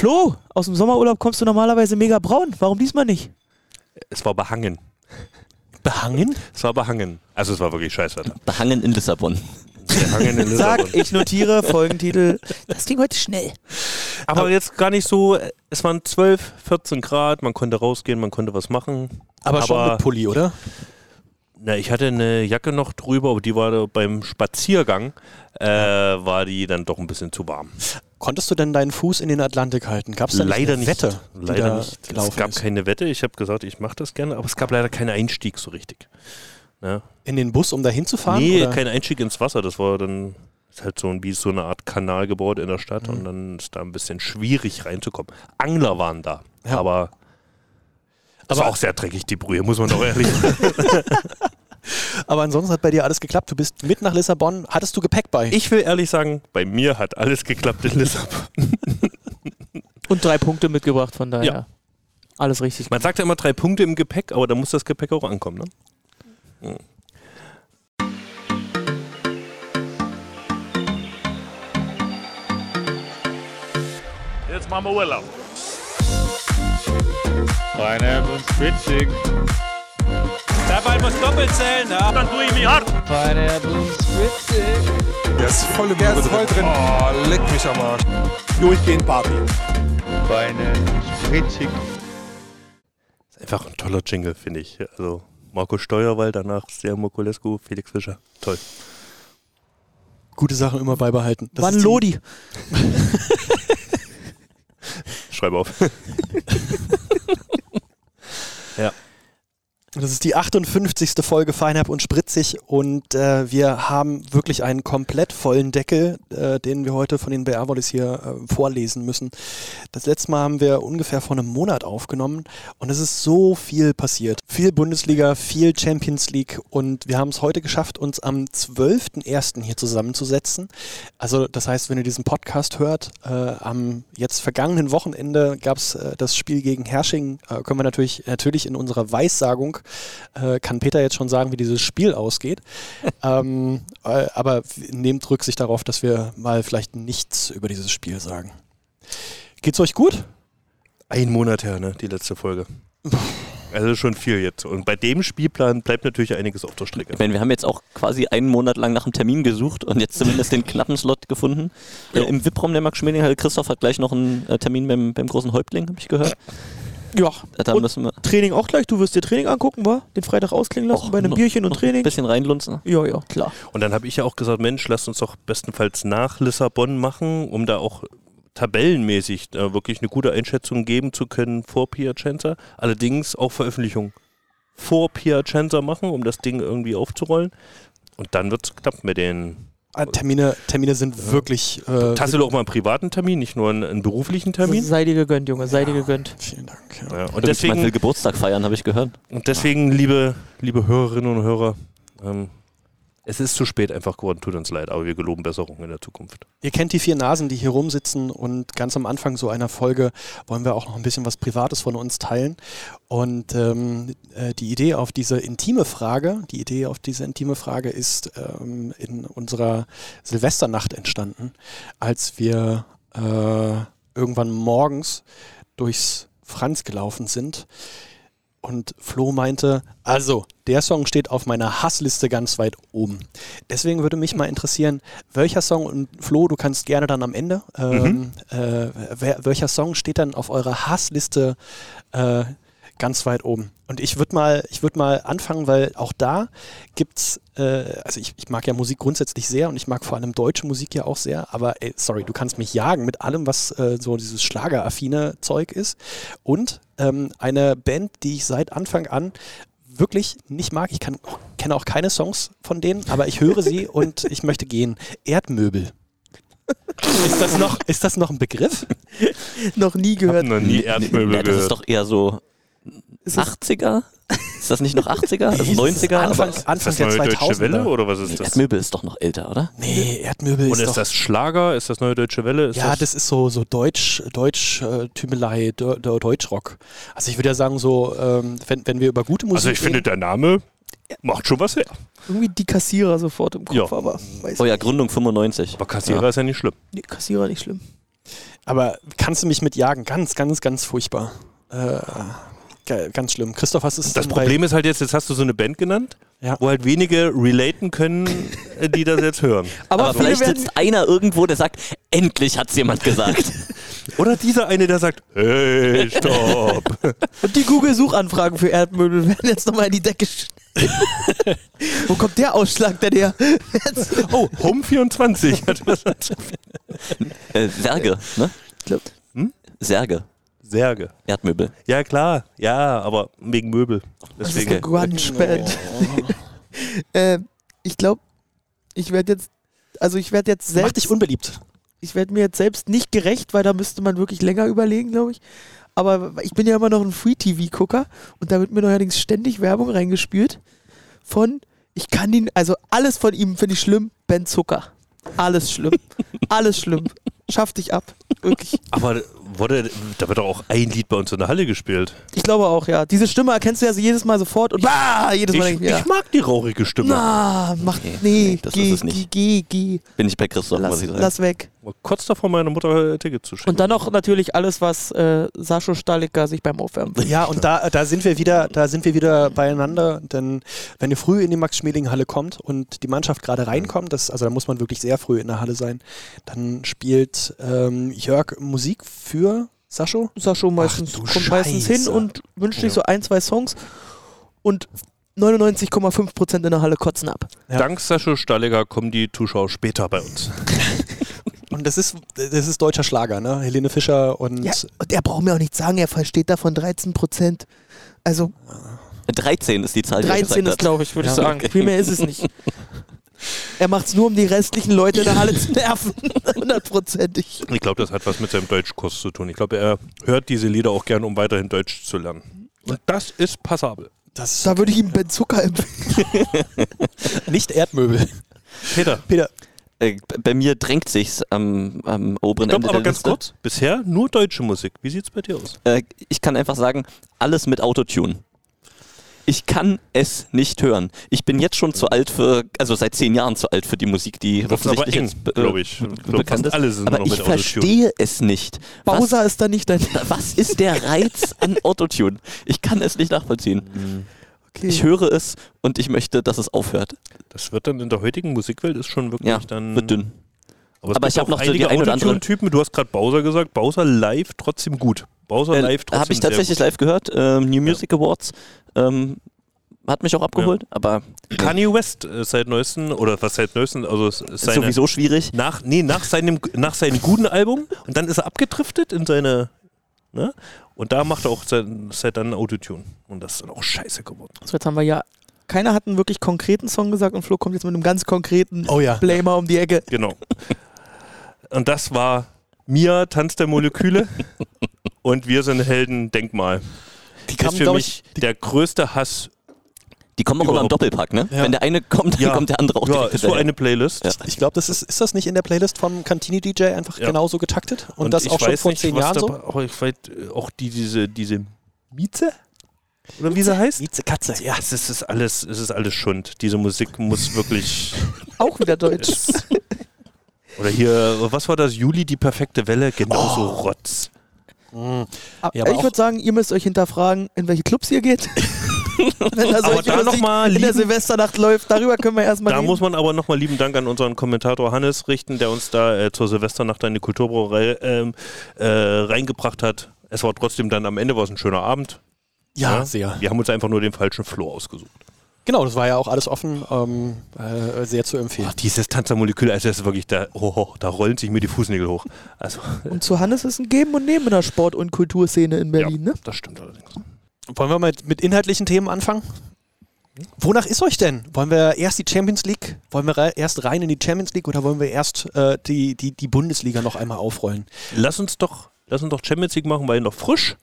Flo, aus dem Sommerurlaub kommst du normalerweise mega braun. Warum diesmal nicht? Es war behangen. Behangen? Es war behangen. Also es war wirklich Scheißwetter. Behangen in Lissabon. Behangen in Sag, Lissabon. ich notiere Folgentitel. Das ging heute schnell. Aber jetzt gar nicht so, es waren 12, 14 Grad, man konnte rausgehen, man konnte was machen. Aber, schon Aber- mit Pulli, oder? Na, ich hatte eine Jacke noch drüber, aber die war beim Spaziergang, äh, war die dann doch ein bisschen zu warm. Konntest du denn deinen Fuß in den Atlantik halten? Gab es da leider eine nicht. Wette? leider nicht. Es gab ist? keine Wette. Ich habe gesagt, ich mache das gerne, aber es gab leider keinen Einstieg so richtig. Ne? In den Bus, um da hinzufahren? Nee, oder? kein Einstieg ins Wasser. Das war dann ist halt so ein, wie so eine Art Kanal gebaut in der Stadt Mhm. und dann ist da ein bisschen schwierig reinzukommen. Angler waren da, Ja. aber Aber- war auch sehr dreckig, die Brühe, muss man doch ehrlich sagen. Aber ansonsten hat bei dir alles geklappt. Du bist mit nach Lissabon. Hattest du Gepäck bei? Ich will ehrlich sagen, bei mir hat alles geklappt in Lissabon. Und drei Punkte mitgebracht, von daher. Ja. Alles richtig. Man sagt ja immer drei Punkte im Gepäck, aber da muss das Gepäck auch ankommen. Ne? Jetzt machen wir Urlaub. Pineapple. Der Ball muss doppelt zählen, ja. Dann tue ich mich hart. Pineapple Spritzig. Der ist voll, der ist voll drin. Oh, leck mich am Arsch. Durchgehend Party. Pineapple Spritzig. Ist einfach ein toller Jingle, finde ich. Also Marco Steuerwald, danach Ser Mokulescu, Felix Fischer. Toll. Gute Sachen immer beibehalten. Das Wann Lodi? Schreib auf. Ja. Das ist die 58. Folge Feinherb und Spritzig und äh, wir haben wirklich einen komplett vollen Deckel, äh, den wir heute von den BR-Volleys hier äh, vorlesen müssen. Das letzte Mal haben wir ungefähr vor einem Monat aufgenommen und es ist so viel passiert. Viel Bundesliga, viel Champions League und wir haben es heute geschafft, uns am 12.01. hier zusammenzusetzen. Also das heißt, wenn ihr diesen Podcast hört, äh, am jetzt vergangenen Wochenende gab es äh, das Spiel gegen Hersching. Äh, können wir natürlich, natürlich in unserer Weissagung, äh, kann Peter jetzt schon sagen, wie dieses Spiel ausgeht. ähm, äh, aber nehmt Rücksicht darauf, dass wir mal vielleicht nichts über dieses Spiel sagen. Geht's euch gut? Ein Monat her, ne? Die letzte Folge. Also schon viel jetzt. Und bei dem Spielplan bleibt natürlich einiges auf der Strecke. Ich meine, wir haben jetzt auch quasi einen Monat lang nach einem Termin gesucht und jetzt zumindest den knappen Slot gefunden. Äh, Im VIP-Raum der Max Schmeling, Christoph hat gleich noch einen äh, Termin beim, beim großen Häuptling, habe ich gehört. Ja. Da Und müssen wir Training auch gleich. Du wirst dir Training angucken, wa? Den Freitag ausklingen lassen Och, bei einem noch- Bierchen und noch ein Training. bisschen reinlunzen. Ja, ja, klar. Und dann habe ich ja auch gesagt, Mensch, lasst uns doch bestenfalls nach Lissabon machen, um da auch tabellenmäßig äh, wirklich eine gute Einschätzung geben zu können vor Piacenza. Allerdings auch Veröffentlichung vor Piacenza machen, um das Ding irgendwie aufzurollen. Und dann wird es knapp mit den. Äh, Termine, Termine sind wirklich. Äh, Hast du doch mal einen privaten Termin, nicht nur einen, einen beruflichen Termin? Sei dir gegönnt, Junge, sei dir gegönnt. Vielen Dank. Ja. Ja, und Und deswegen deswegen, Geburtstag feiern, habe ich gehört. und deswegen liebe, liebe Hörerinnen und Hörer, ähm, es ist zu spät einfach geworden, tut uns leid, aber wir geloben Besserung in der Zukunft. Ihr kennt die vier Nasen, die hier rumsitzen und ganz am Anfang so einer Folge wollen wir auch noch ein bisschen was Privates von uns teilen. Und ähm, äh, die Idee auf diese intime Frage, die Idee auf diese intime Frage ist ähm, in unserer Silvesternacht entstanden, als wir äh, irgendwann morgens durchs Franz gelaufen sind. Und Flo meinte, also, der Song steht auf meiner Hassliste ganz weit oben. Deswegen würde mich mal interessieren, welcher Song, und Flo, du kannst gerne dann am Ende, ähm, äh, wer, welcher Song steht dann auf eurer Hassliste äh, ganz weit oben? Und ich würde mal, ich würde mal anfangen, weil auch da gibt's, äh, also ich, ich mag ja Musik grundsätzlich sehr und ich mag vor allem deutsche Musik ja auch sehr, aber ey, sorry, du kannst mich jagen mit allem, was äh, so dieses schlageraffine Zeug ist. Und ähm, eine Band, die ich seit Anfang an wirklich nicht mag. Ich kann, kenne auch keine Songs von denen, aber ich höre sie und ich möchte gehen. Erdmöbel. Ist das noch, ist das noch ein Begriff? Noch nie gehört. noch nie Erdmöbel Ja, das ist gehört. doch eher so Ist es- 80er? Ist das nicht noch 80er? Also Nee, das ist 90er? Anfang, Ist Anfang das der neue Deutsche Welle 2000er. oder was nee, ist das? Erdmöbel ist doch noch älter, oder? Nee, Erdmöbel Und ist ist doch... das Schlager? Ist das neue Deutsche Welle? Ist ja, das ist so, so Deutsch, Deutsch äh, Tümelei, De, De, Deutschrock. Also ich würde ja sagen, so, ähm, wenn, wenn wir über gute Musik also ich finde, reden, der Name macht schon was her. Irgendwie die Kassierer sofort im Kopf, Ja. aber weiß Oh ja, nicht. Gründung 95. Aber Kassierer Ja. ist ja nicht schlimm. Nee, Kassierer nicht schlimm. Aber kannst du mich mitjagen? Ganz, ganz, ganz furchtbar. Äh, ganz schlimm. Christoph, was ist Das Problem ist halt jetzt, jetzt hast du so eine Band genannt, Ja. wo halt wenige relaten können, äh, die das jetzt hören. Aber, Aber viele vielleicht sitzt einer irgendwo, der sagt, endlich hat's jemand gesagt. Oder dieser eine, der sagt, hey, stopp. und die Google-Suchanfragen für Erdmöbel werden jetzt nochmal in die Decke. Wo kommt der Ausschlag denn her? Oh, Home24 hat was äh, Särge, ne? Hm? Särge, Särge. Erdmöbel. Ja, klar. Ja, aber wegen Möbel. Das ist eine Deswegen. Grunge-Band. äh, ich glaube, ich werde jetzt, also ich werde jetzt Mach selbst, dich unbeliebt. ich werde mir jetzt selbst nicht gerecht, weil da müsste man wirklich länger überlegen, glaube ich. Aber ich bin ja immer noch ein Free-TV-Gucker und da wird mir neuerdings ständig Werbung reingespült von, ich kann ihn, also alles von ihm finde ich schlimm, Ben Zucker. Alles schlimm. alles schlimm. Schaff dich ab. Wirklich. Aber wurde, da wird doch auch ein Lied bei uns in der Halle gespielt. Ich glaube auch, ja. Diese Stimme erkennst du ja so jedes Mal sofort und bah, jedes Mal Ich, ich mir, ich mag die rauchige Stimme. na, mach, Nee, nee, nee, das geh, ist es nicht. geh, geh, geh. Bin ich bei Christoph, muss Lass, ich sagen. lass weg. Kurz davor, meiner Mutter ein Ticket zu schicken. Und dann noch natürlich alles, was äh, Sascho Staliker sich beim Aufwärmen Ja, und da, da sind wir wieder, da sind wir wieder beieinander, denn wenn ihr früh in die Max-Schmeling-Halle kommt und die Mannschaft gerade reinkommt, das, also da muss man wirklich sehr früh in der Halle sein, dann spielt ähm, Jörg Musik für Sascho. Sascho meistens, du kommt meistens hin Scheiße. und wünscht sich so ein, zwei Songs und 99,5% in der Halle kotzen ab. Ja. Dank Sascha Stalliger kommen die Zuschauer später bei uns. Und das ist, das ist deutscher Schlager, ne? Helene Fischer und Ja, und er braucht mir auch nicht sagen, er versteht davon 13%. Also 13 ist die Zahl, die er 13 gesagt ist, glaube ich, würde ich Ja. sagen. Viel mehr ist es nicht. Er macht es nur, um die restlichen Leute in der Halle zu nerven. Hundertprozentig. Ich glaube, das hat was mit seinem Deutschkurs zu tun. Ich glaube, er hört diese Lieder auch gern, um weiterhin Deutsch zu lernen. Und das ist passabel. das Da würde ich ihm Ben Zucker empfehlen. nicht Erdmöbel. Peter, Peter, Äh, bei mir drängt sich's am, am oberen stopp, Ende aber der ganz Liste. kurz. Bisher nur deutsche Musik. Wie sieht's bei dir aus? Äh, ich kann einfach sagen, alles mit Autotune. Ich kann es nicht hören. Ich bin jetzt schon zu alt für, also seit zehn Jahren zu alt für die Musik, die Das ist aber offensichtlich eng, jetzt be- ich. be- Ich glaub, bekannt ist. alle sind aber ich verstehe es nicht. Was, Bowser ist da nicht dein. was ist der Reiz an Autotune? Ich kann es nicht nachvollziehen. Okay. Ich höre es und ich möchte, dass es aufhört. Das wird dann in der heutigen Musikwelt ist schon wirklich Ja, dann. wird dünn. Aber, Aber ich hab auch noch so die einige ein oder andere- Autotune-Typen. Du hast gerade Bowser gesagt. Bowser live trotzdem gut. Bowser Äh, live trotzdem Habe ich sehr tatsächlich gut. live gehört. Ähm, New Music Awards. Ähm, hat mich auch abgeholt, aber Kanye West äh, seit neuestem, oder was seit neuestem, also es ist seine, sowieso schwierig. nach, nee, nach seinem, nach seinem guten Album und dann ist er abgedriftet in seine, ne? Und da macht er auch sein, seit dann Autotune. Und das ist dann auch scheiße geworden. So, jetzt haben wir ja. Keiner hat einen wirklich konkreten Song gesagt und Flo kommt jetzt mit einem ganz konkreten oh ja. Blamer um die Ecke. Genau. und das war Mia, Tanz der Moleküle und wir sind Helden, Denkmal. Die ist für mich ich, der größte Hass. Die kommen auch immer im. Doppelpack, ne? Ja. Wenn der eine kommt, dann Ja. kommt der andere auch Ja, direkt ist so eine Playlist. Ja. ich glaube, das ist, ist das nicht in der Playlist vom Cantini DJ einfach Ja. genauso getaktet? Und, das ich auch schon vor nicht, zehn Jahren so? dabei- Aber ich weiß äh, auch die, diese, diese Mieze? Oder wie sie heißt? Mieze Katze, ja. Es ist, ist alles, es ist alles Schund. Diese Musik muss wirklich. Auch wieder Deutsch. Oder hier, was war das? Juli, die perfekte Welle? Genauso Oh. Rotz. Mhm. Aber Ja, ich würde sagen, ihr müsst euch hinterfragen, in welche Clubs ihr geht. Wenn da Aber da noch mal in der Silvesternacht läuft, darüber können wir erstmal Da reden. muss man aber nochmal lieben Dank an unseren Kommentator Hannes richten, der uns da äh, zur Silvesternacht in die Kulturbrauerei ähm, äh, reingebracht hat. Es war trotzdem dann am Ende war es ein schöner Abend. Ja, Ja. sehr. Wir haben uns einfach nur den falschen Floh ausgesucht. Genau, das war ja auch alles offen, ähm, äh, sehr zu empfehlen. Ach, dieses Tanzermolekül, also das ist wirklich, da, oh, oh, da rollen sich mir die Fußnägel hoch. Also, und zu Hannes ist ein Geben und Nehmen in der Sport- und Kulturszene in Berlin, ne? das stimmt allerdings. Wollen wir mit, mit inhaltlichen Themen anfangen? Wonach ist euch denn? Wollen wir erst die Champions League, wollen wir erst rein in die Champions League oder wollen wir erst äh, die, die, die Bundesliga noch einmal aufrollen? Lass uns doch, lass uns doch Champions League machen, weil noch frisch.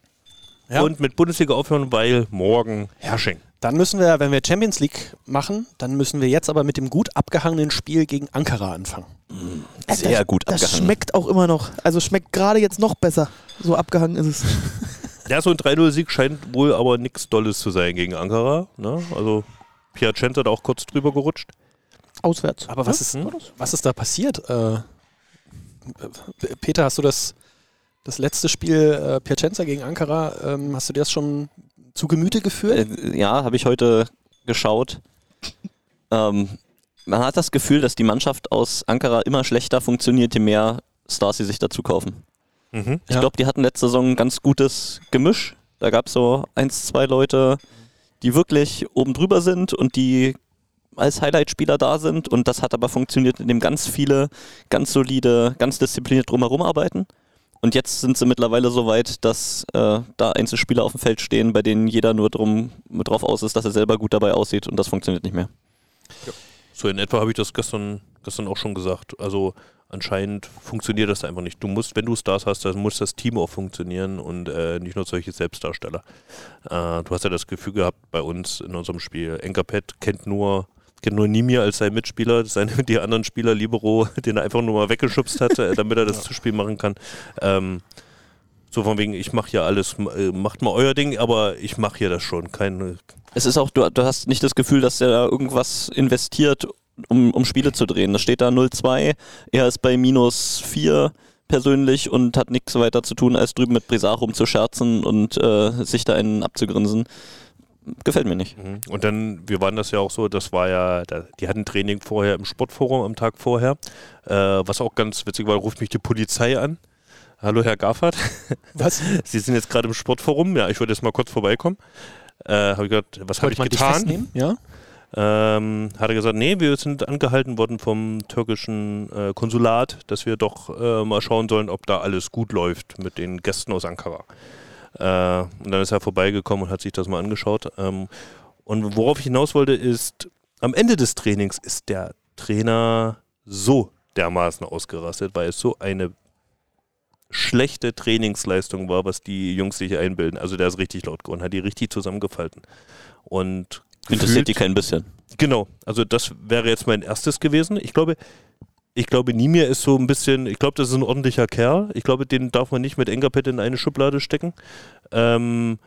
Ja. Und mit Bundesliga aufhören, weil morgen Herrsching. Dann müssen wir, wenn wir Champions League machen, dann müssen wir jetzt aber mit dem gut abgehangenen Spiel gegen Ankara anfangen. Sehr gut Das abgehangen. schmeckt auch immer noch. Also schmeckt gerade jetzt noch besser. So abgehangen ist es. Ja, so ein 3-0-Sieg scheint wohl aber nichts Dolles zu sein gegen Ankara. Ne? Also Piacenta da auch kurz drüber gerutscht. Auswärts. Aber was, ist, Hm? was ist da passiert? Äh, Peter, hast du das Das letzte Spiel äh, Piacenza gegen Ankara, ähm, hast du dir das schon zu Gemüte geführt? Äh, ja, habe ich heute geschaut. Ähm, man hat das Gefühl, dass die Mannschaft aus Ankara immer schlechter funktioniert, je mehr Stars sie sich dazu kaufen. Mhm. Ich Ja. glaube, die hatten letzte Saison ein ganz gutes Gemisch. Da gab es so eins, zwei Leute, die wirklich oben drüber sind und die als Highlight-Spieler da sind. Und das hat aber funktioniert, indem ganz viele ganz solide, ganz diszipliniert drumherum arbeiten. Und jetzt sind sie mittlerweile so weit, dass äh, da Einzelspieler auf dem Feld stehen, bei denen jeder nur drum, drauf aus ist, dass er selber gut dabei aussieht. Und das funktioniert nicht mehr. So in etwa habe ich das gestern, gestern auch schon gesagt. Also anscheinend funktioniert das einfach nicht. Du musst, wenn du Stars hast, dann muss das Team auch funktionieren und äh, nicht nur solche Selbstdarsteller. Äh, du hast ja das Gefühl gehabt bei uns in unserem Spiel, Enkerpet kennt nur kennt nur Nimir als sein Mitspieler, seine, die anderen Spieler, Libero, den er einfach nur mal weggeschubst hat, äh, damit er das Zuspiel machen kann. Ähm, so von wegen, ich mache hier alles, äh, macht mal euer Ding, aber ich mache hier das schon. Keine, Es ist auch, du, du hast nicht das Gefühl, dass er da irgendwas investiert, um, um Spiele zu drehen. Da steht da 0-2, er ist bei minus 4 persönlich und hat nichts weiter zu tun, als drüben mit Brisach rumzuscherzen und äh, sich da einen abzugrinsen. Gefällt mir nicht. Mhm. Und dann, wir waren das ja auch so, das war ja, die hatten Training vorher im Sportforum am Tag vorher, äh, was auch ganz witzig war, ruft mich die Polizei an. Hallo Herr Gaffert, Was? Sie sind jetzt gerade im Sportforum, ja, ich wollte jetzt mal kurz vorbeikommen. Äh, habe ich gesagt, was habe ich getan? Ja? Ähm, hat er gesagt, nee, wir sind angehalten worden vom türkischen äh, Konsulat, dass wir doch äh, mal schauen sollen, ob da alles gut läuft mit den Gästen aus Ankara. Äh, und dann ist er vorbeigekommen und hat sich das mal angeschaut. Ähm, und worauf ich hinaus wollte, ist, am Ende des Trainings ist der Trainer so dermaßen ausgerastet, weil es so eine schlechte Trainingsleistung war, was die Jungs sich einbilden. Also der ist richtig laut geworden, hat die richtig zusammengefalten. Und Interessiert die kein bisschen. Genau, also das wäre jetzt mein erstes gewesen. Ich glaube, ich glaube, Nimir ist so ein bisschen, ich glaube, das ist ein ordentlicher Kerl. Ich glaube, den darf man nicht mit Engerpet in eine Schublade stecken. Ähm,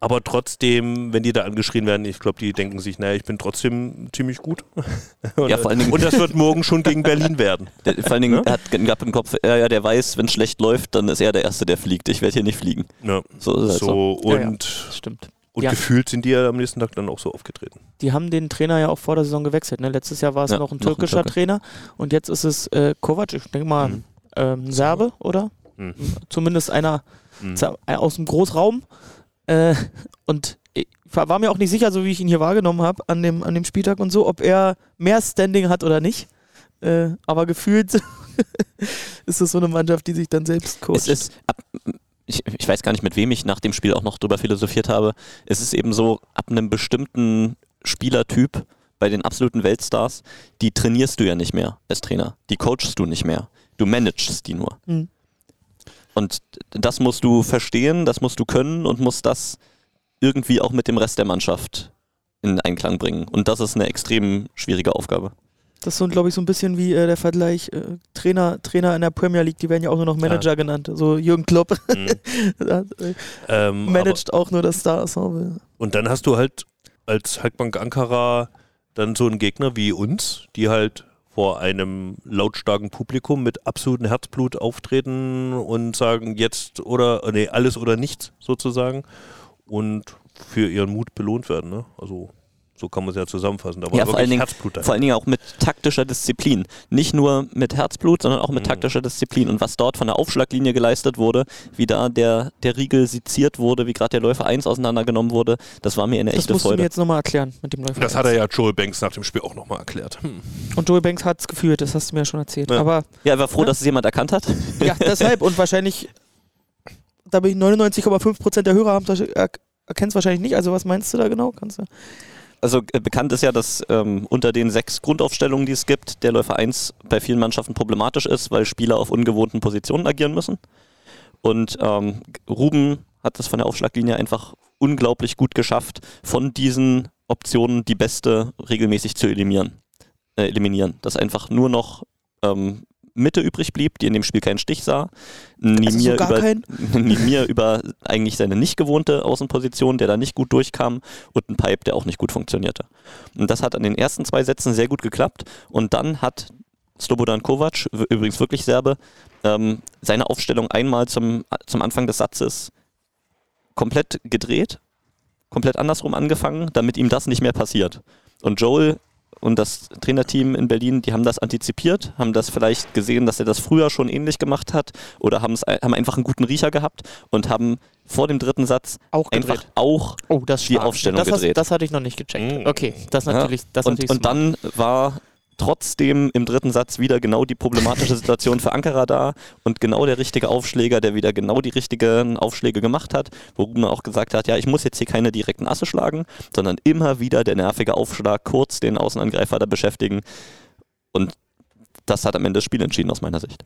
aber trotzdem, wenn die da angeschrien werden, ich glaube, die denken sich, naja, ich bin trotzdem ziemlich gut. und, Ja, vor allen Dingen- und das wird morgen schon gegen Berlin werden. Der, vor allen Dingen, er hat einen Gap im Kopf, ja, ja, der weiß, wenn es schlecht läuft, dann ist er der Erste, der fliegt. Ich werde hier nicht fliegen. Ja. So ist es halt so. So, Ja, ja. und, Das stimmt. Und Ja. gefühlt sind die ja am nächsten Tag dann auch so aufgetreten. Die haben den Trainer ja auch vor der Saison gewechselt. Ne? Letztes Jahr war es Ja, noch ein noch ein türkischer. Trainer und jetzt ist es äh, Kovac, ich denke mal Mhm. ähm, ein Serbe, oder? Mhm. Zumindest einer Mhm. z- aus dem Großraum. Äh, und ich war mir auch nicht sicher, so wie ich ihn hier wahrgenommen habe an dem, an dem Spieltag und so, ob er mehr Standing hat oder nicht. Äh, aber gefühlt ist es so eine Mannschaft, die sich dann selbst coacht. Es ist, ab, ich, ich weiß gar nicht, mit wem ich nach dem Spiel auch noch drüber philosophiert habe. Es ist eben so, ab einem bestimmten Spielertyp bei den absoluten Weltstars, die trainierst du ja nicht mehr als Trainer. Die coachst du nicht mehr. Du managst die nur. Mhm. Und das musst du verstehen, das musst du können und musst das irgendwie auch mit dem Rest der Mannschaft in Einklang bringen. Und das ist eine extrem schwierige Aufgabe. Das ist so, glaube ich, so ein bisschen wie äh, der Vergleich äh, Trainer, Trainer in der Premier League, die werden ja auch nur noch Manager genannt. So Jürgen Klopp Mhm. äh, ähm, managt auch nur das Star-Ensemble. Und dann hast du halt als Halkbank Ankara dann so einen Gegner wie uns, die halt vor einem lautstarken Publikum mit absolutem Herzblut auftreten und sagen jetzt oder äh, nee, alles oder nichts sozusagen und für ihren Mut belohnt werden. Ne? Also so kann man es ja zusammenfassen. Da war Ja, vor allen Dingen-. Vor allen Dingen auch mit taktischer Disziplin. Nicht nur mit Herzblut, sondern auch mit Mhm. taktischer Disziplin. Und was dort von der Aufschlaglinie geleistet wurde, wie da der, der Riegel seziert wurde, wie gerade der Läufer 1 auseinandergenommen wurde, das war mir eine Das echte musst du mir Freude. jetzt nochmal erklären mit dem Läufer. Das hat er ja Joel Banks nach dem Spiel auch nochmal erklärt. Hm. Und Joey Banks hat es geführt, das hast du mir ja schon erzählt. Ja. Aber Ja, er war froh, Ja. dass es jemand erkannt hat. ja, deshalb und wahrscheinlich, da bin ich 99,5% der Hörer haben das er, erkennt es wahrscheinlich nicht. Also was meinst du da genau? Kannst du? Also äh, bekannt ist ja, dass ähm, unter den sechs Grundaufstellungen, die es gibt, der Läufer 1 bei vielen Mannschaften problematisch ist, weil Spieler auf ungewohnten Positionen agieren müssen. Und ähm, Ruben hat es von der Aufschlaglinie einfach unglaublich gut geschafft, von diesen Optionen die beste regelmäßig zu eliminieren. Äh, eliminieren. Dass einfach nur noch ähm, Mitte übrig blieb, die in dem Spiel keinen Stich sah. Also so Nimir über? Nimir über eigentlich seine nicht gewohnte Außenposition, der da nicht gut durchkam und ein Pipe, der auch nicht gut funktionierte. Und das hat an den ersten zwei Sätzen sehr gut geklappt und dann hat Slobodan Kovac, übrigens wirklich Serbe, ähm, seine Aufstellung einmal zum, zum Anfang des Satzes komplett gedreht, komplett andersrum angefangen, damit ihm das nicht mehr passiert. Und Joel und das Trainerteam in Berlin, die haben das antizipiert, haben das vielleicht gesehen, dass er das früher schon ähnlich gemacht hat oder haben einfach einen guten Riecher gehabt und haben vor dem dritten Satz Auch einfach auch Oh, die stark. Aufstellung das hast- gedreht. Das hatte ich noch nicht gecheckt. Mm. Okay, das natürlich. Das und, natürlich und dann war trotzdem im dritten Satz wieder genau die problematische Situation für Ankerer da und genau der richtige Aufschläger, der wieder genau die richtigen Aufschläge gemacht hat, wo Ruben auch gesagt hat, ja, ich muss jetzt hier keine direkten Asse schlagen, sondern immer wieder der nervige Aufschlag, kurz den Außenangreifer da beschäftigen und das hat am Ende das Spiel entschieden aus meiner Sicht.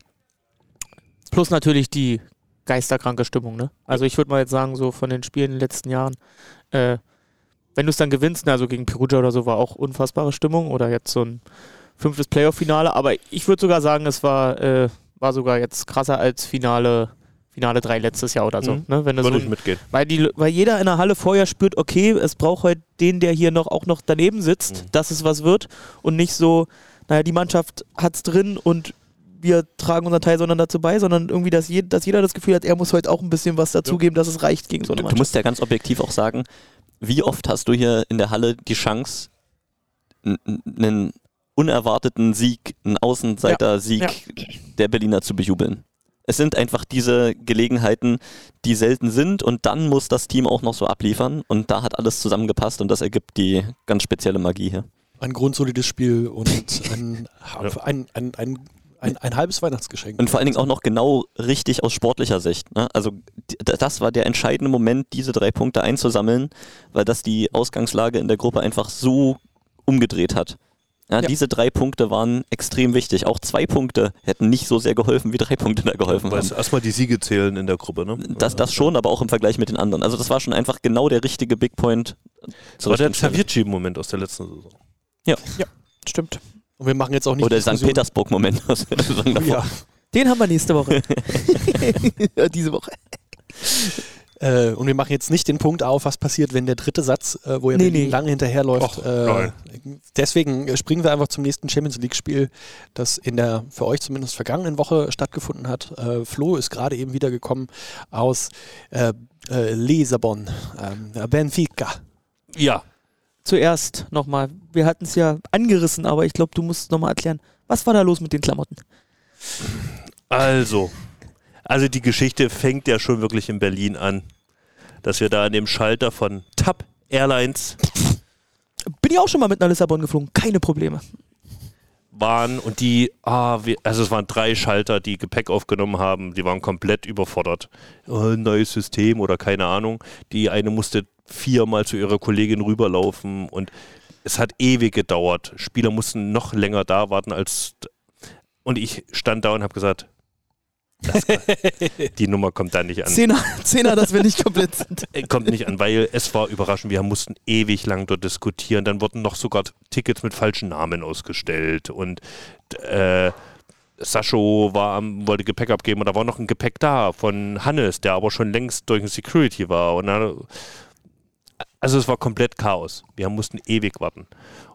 Plus natürlich die geisterkranke Stimmung, ne? Also ich würde mal jetzt sagen, so von den Spielen in den letzten Jahren, äh, wenn du es dann gewinnst, ne, also gegen Perugia oder so, war auch unfassbare Stimmung oder jetzt so ein fünftes Playoff-Finale, aber ich würde sogar sagen, es war, äh, war sogar jetzt krasser als Finale, Finale 3 letztes Jahr oder so. Mhm. Ne? Wenn du so Würde ich ein, mitgehen. weil, die, weil jeder in der Halle vorher spürt, okay, es braucht heute den, der hier noch auch noch daneben sitzt, Mhm. dass es was wird und nicht so, naja, die Mannschaft hat es drin und wir tragen unseren Teil sondern dazu bei, sondern irgendwie, dass, je, dass jeder das Gefühl hat, er muss heute auch ein bisschen was dazugeben, dass es reicht gegen so eine Du, du Mannschaft. musst ja ganz objektiv auch sagen, wie oft hast du hier in der Halle die Chance, einen unerwarteten Sieg, einen Außenseiter-Sieg Ja, der Berliner zu bejubeln? Es sind einfach diese Gelegenheiten, die selten sind und dann muss das Team auch noch so abliefern und da hat alles zusammengepasst und das ergibt die ganz spezielle Magie hier. Ein grundsolides Spiel und ein, ein, ein, ein, ein, ein halbes Weihnachtsgeschenk. Und vor allen Dingen auch noch genau richtig aus sportlicher Sicht. Ne? Also das war der entscheidende Moment, diese drei Punkte einzusammeln, weil das die Ausgangslage in der Gruppe einfach so umgedreht hat. Ja, Ja. Diese drei Punkte waren extrem wichtig. Auch zwei Punkte hätten nicht so sehr geholfen, wie drei Punkte da geholfen Weil haben. erstmal die Siege zählen in der Gruppe, ne? Das, das schon, aber auch im Vergleich mit den anderen. Also das war schon einfach genau der richtige Big Point. Das war der. Servierci-Moment aus der letzten Saison. Stimmt. Und wir machen jetzt auch nicht Oder St. Petersburg-Moment aus der Saison davor. Ja. Den haben wir nächste Woche. Ja, Diese Woche. Äh, und wir machen jetzt nicht den Punkt auf, was passiert, wenn der dritte Satz, äh, wo er Nee, Berlin nee. lange hinterherläuft. Och, äh, nein. deswegen äh, springen wir einfach zum nächsten Champions League-Spiel, das in der für euch zumindest vergangenen Woche stattgefunden hat. Äh, Flo ist gerade eben wiedergekommen aus äh, äh, Lissabon, ähm, Benfica. Ja. Zuerst nochmal, wir hatten es ja angerissen, aber ich glaube, du musst nochmal erklären, was war da los mit den Klamotten? Also, also die Geschichte fängt ja schon wirklich in Berlin an, dass wir da an dem Schalter von TAP Airlines Bin ich auch schon mal mit nach Lissabon geflogen, keine Probleme. waren und die, ah, wir, also es waren drei Schalter, die Gepäck aufgenommen haben, die waren komplett überfordert. Oh, neues System oder keine Ahnung. Die eine musste viermal zu ihrer Kollegin rüberlaufen und es hat ewig gedauert. Spieler mussten noch länger da warten als und ich stand da und habe gesagt, die Nummer kommt da nicht an. Zehner, Zehner, dass wir nicht komplett sind. Äh, Kommt nicht an, weil es war überraschend. Wir mussten ewig lang dort diskutieren. Dann wurden noch sogar Tickets mit falschen Namen ausgestellt. Und äh, Sascho war wollte Gepäck abgeben und da war noch ein Gepäck da von Hannes, der aber schon längst durch den Security war. Und dann, also es war komplett Chaos. Wir mussten ewig warten.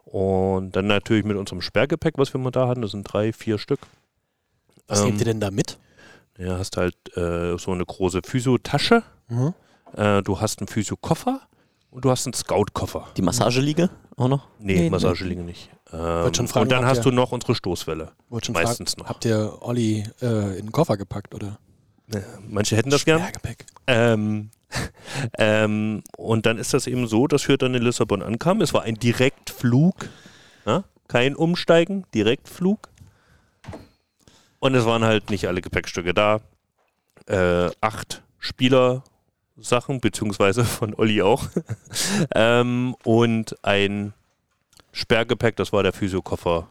Und dann natürlich mit unserem Sperrgepäck, was wir mal da hatten, das sind drei, vier Stück. Was Ähm, nehmt ihr denn da mit? Ja, hast halt äh, so eine große Physio-Tasche. Mhm. Äh, du hast einen Physio-Koffer und du hast einen Scout-Koffer. Die Massageliege auch noch? Nee, Nee, nee. Massageliege nicht. Ähm, schon fragen, und dann hast ihr- du noch unsere Stoßwelle. Wollte schon Meistens fragen, noch. Habt ihr Olli äh, in den Koffer gepackt oder? Manche hätten das gern. Ähm, ähm, und dann ist das eben so, dass wir dann in Lissabon ankamen. Es war ein Direktflug, ja? kein Umsteigen, Direktflug. Und es waren halt nicht alle Gepäckstücke da. Äh, acht Spielersachen, beziehungsweise von Olli auch. ähm, und ein Sperrgepäck, das war der Physiokoffer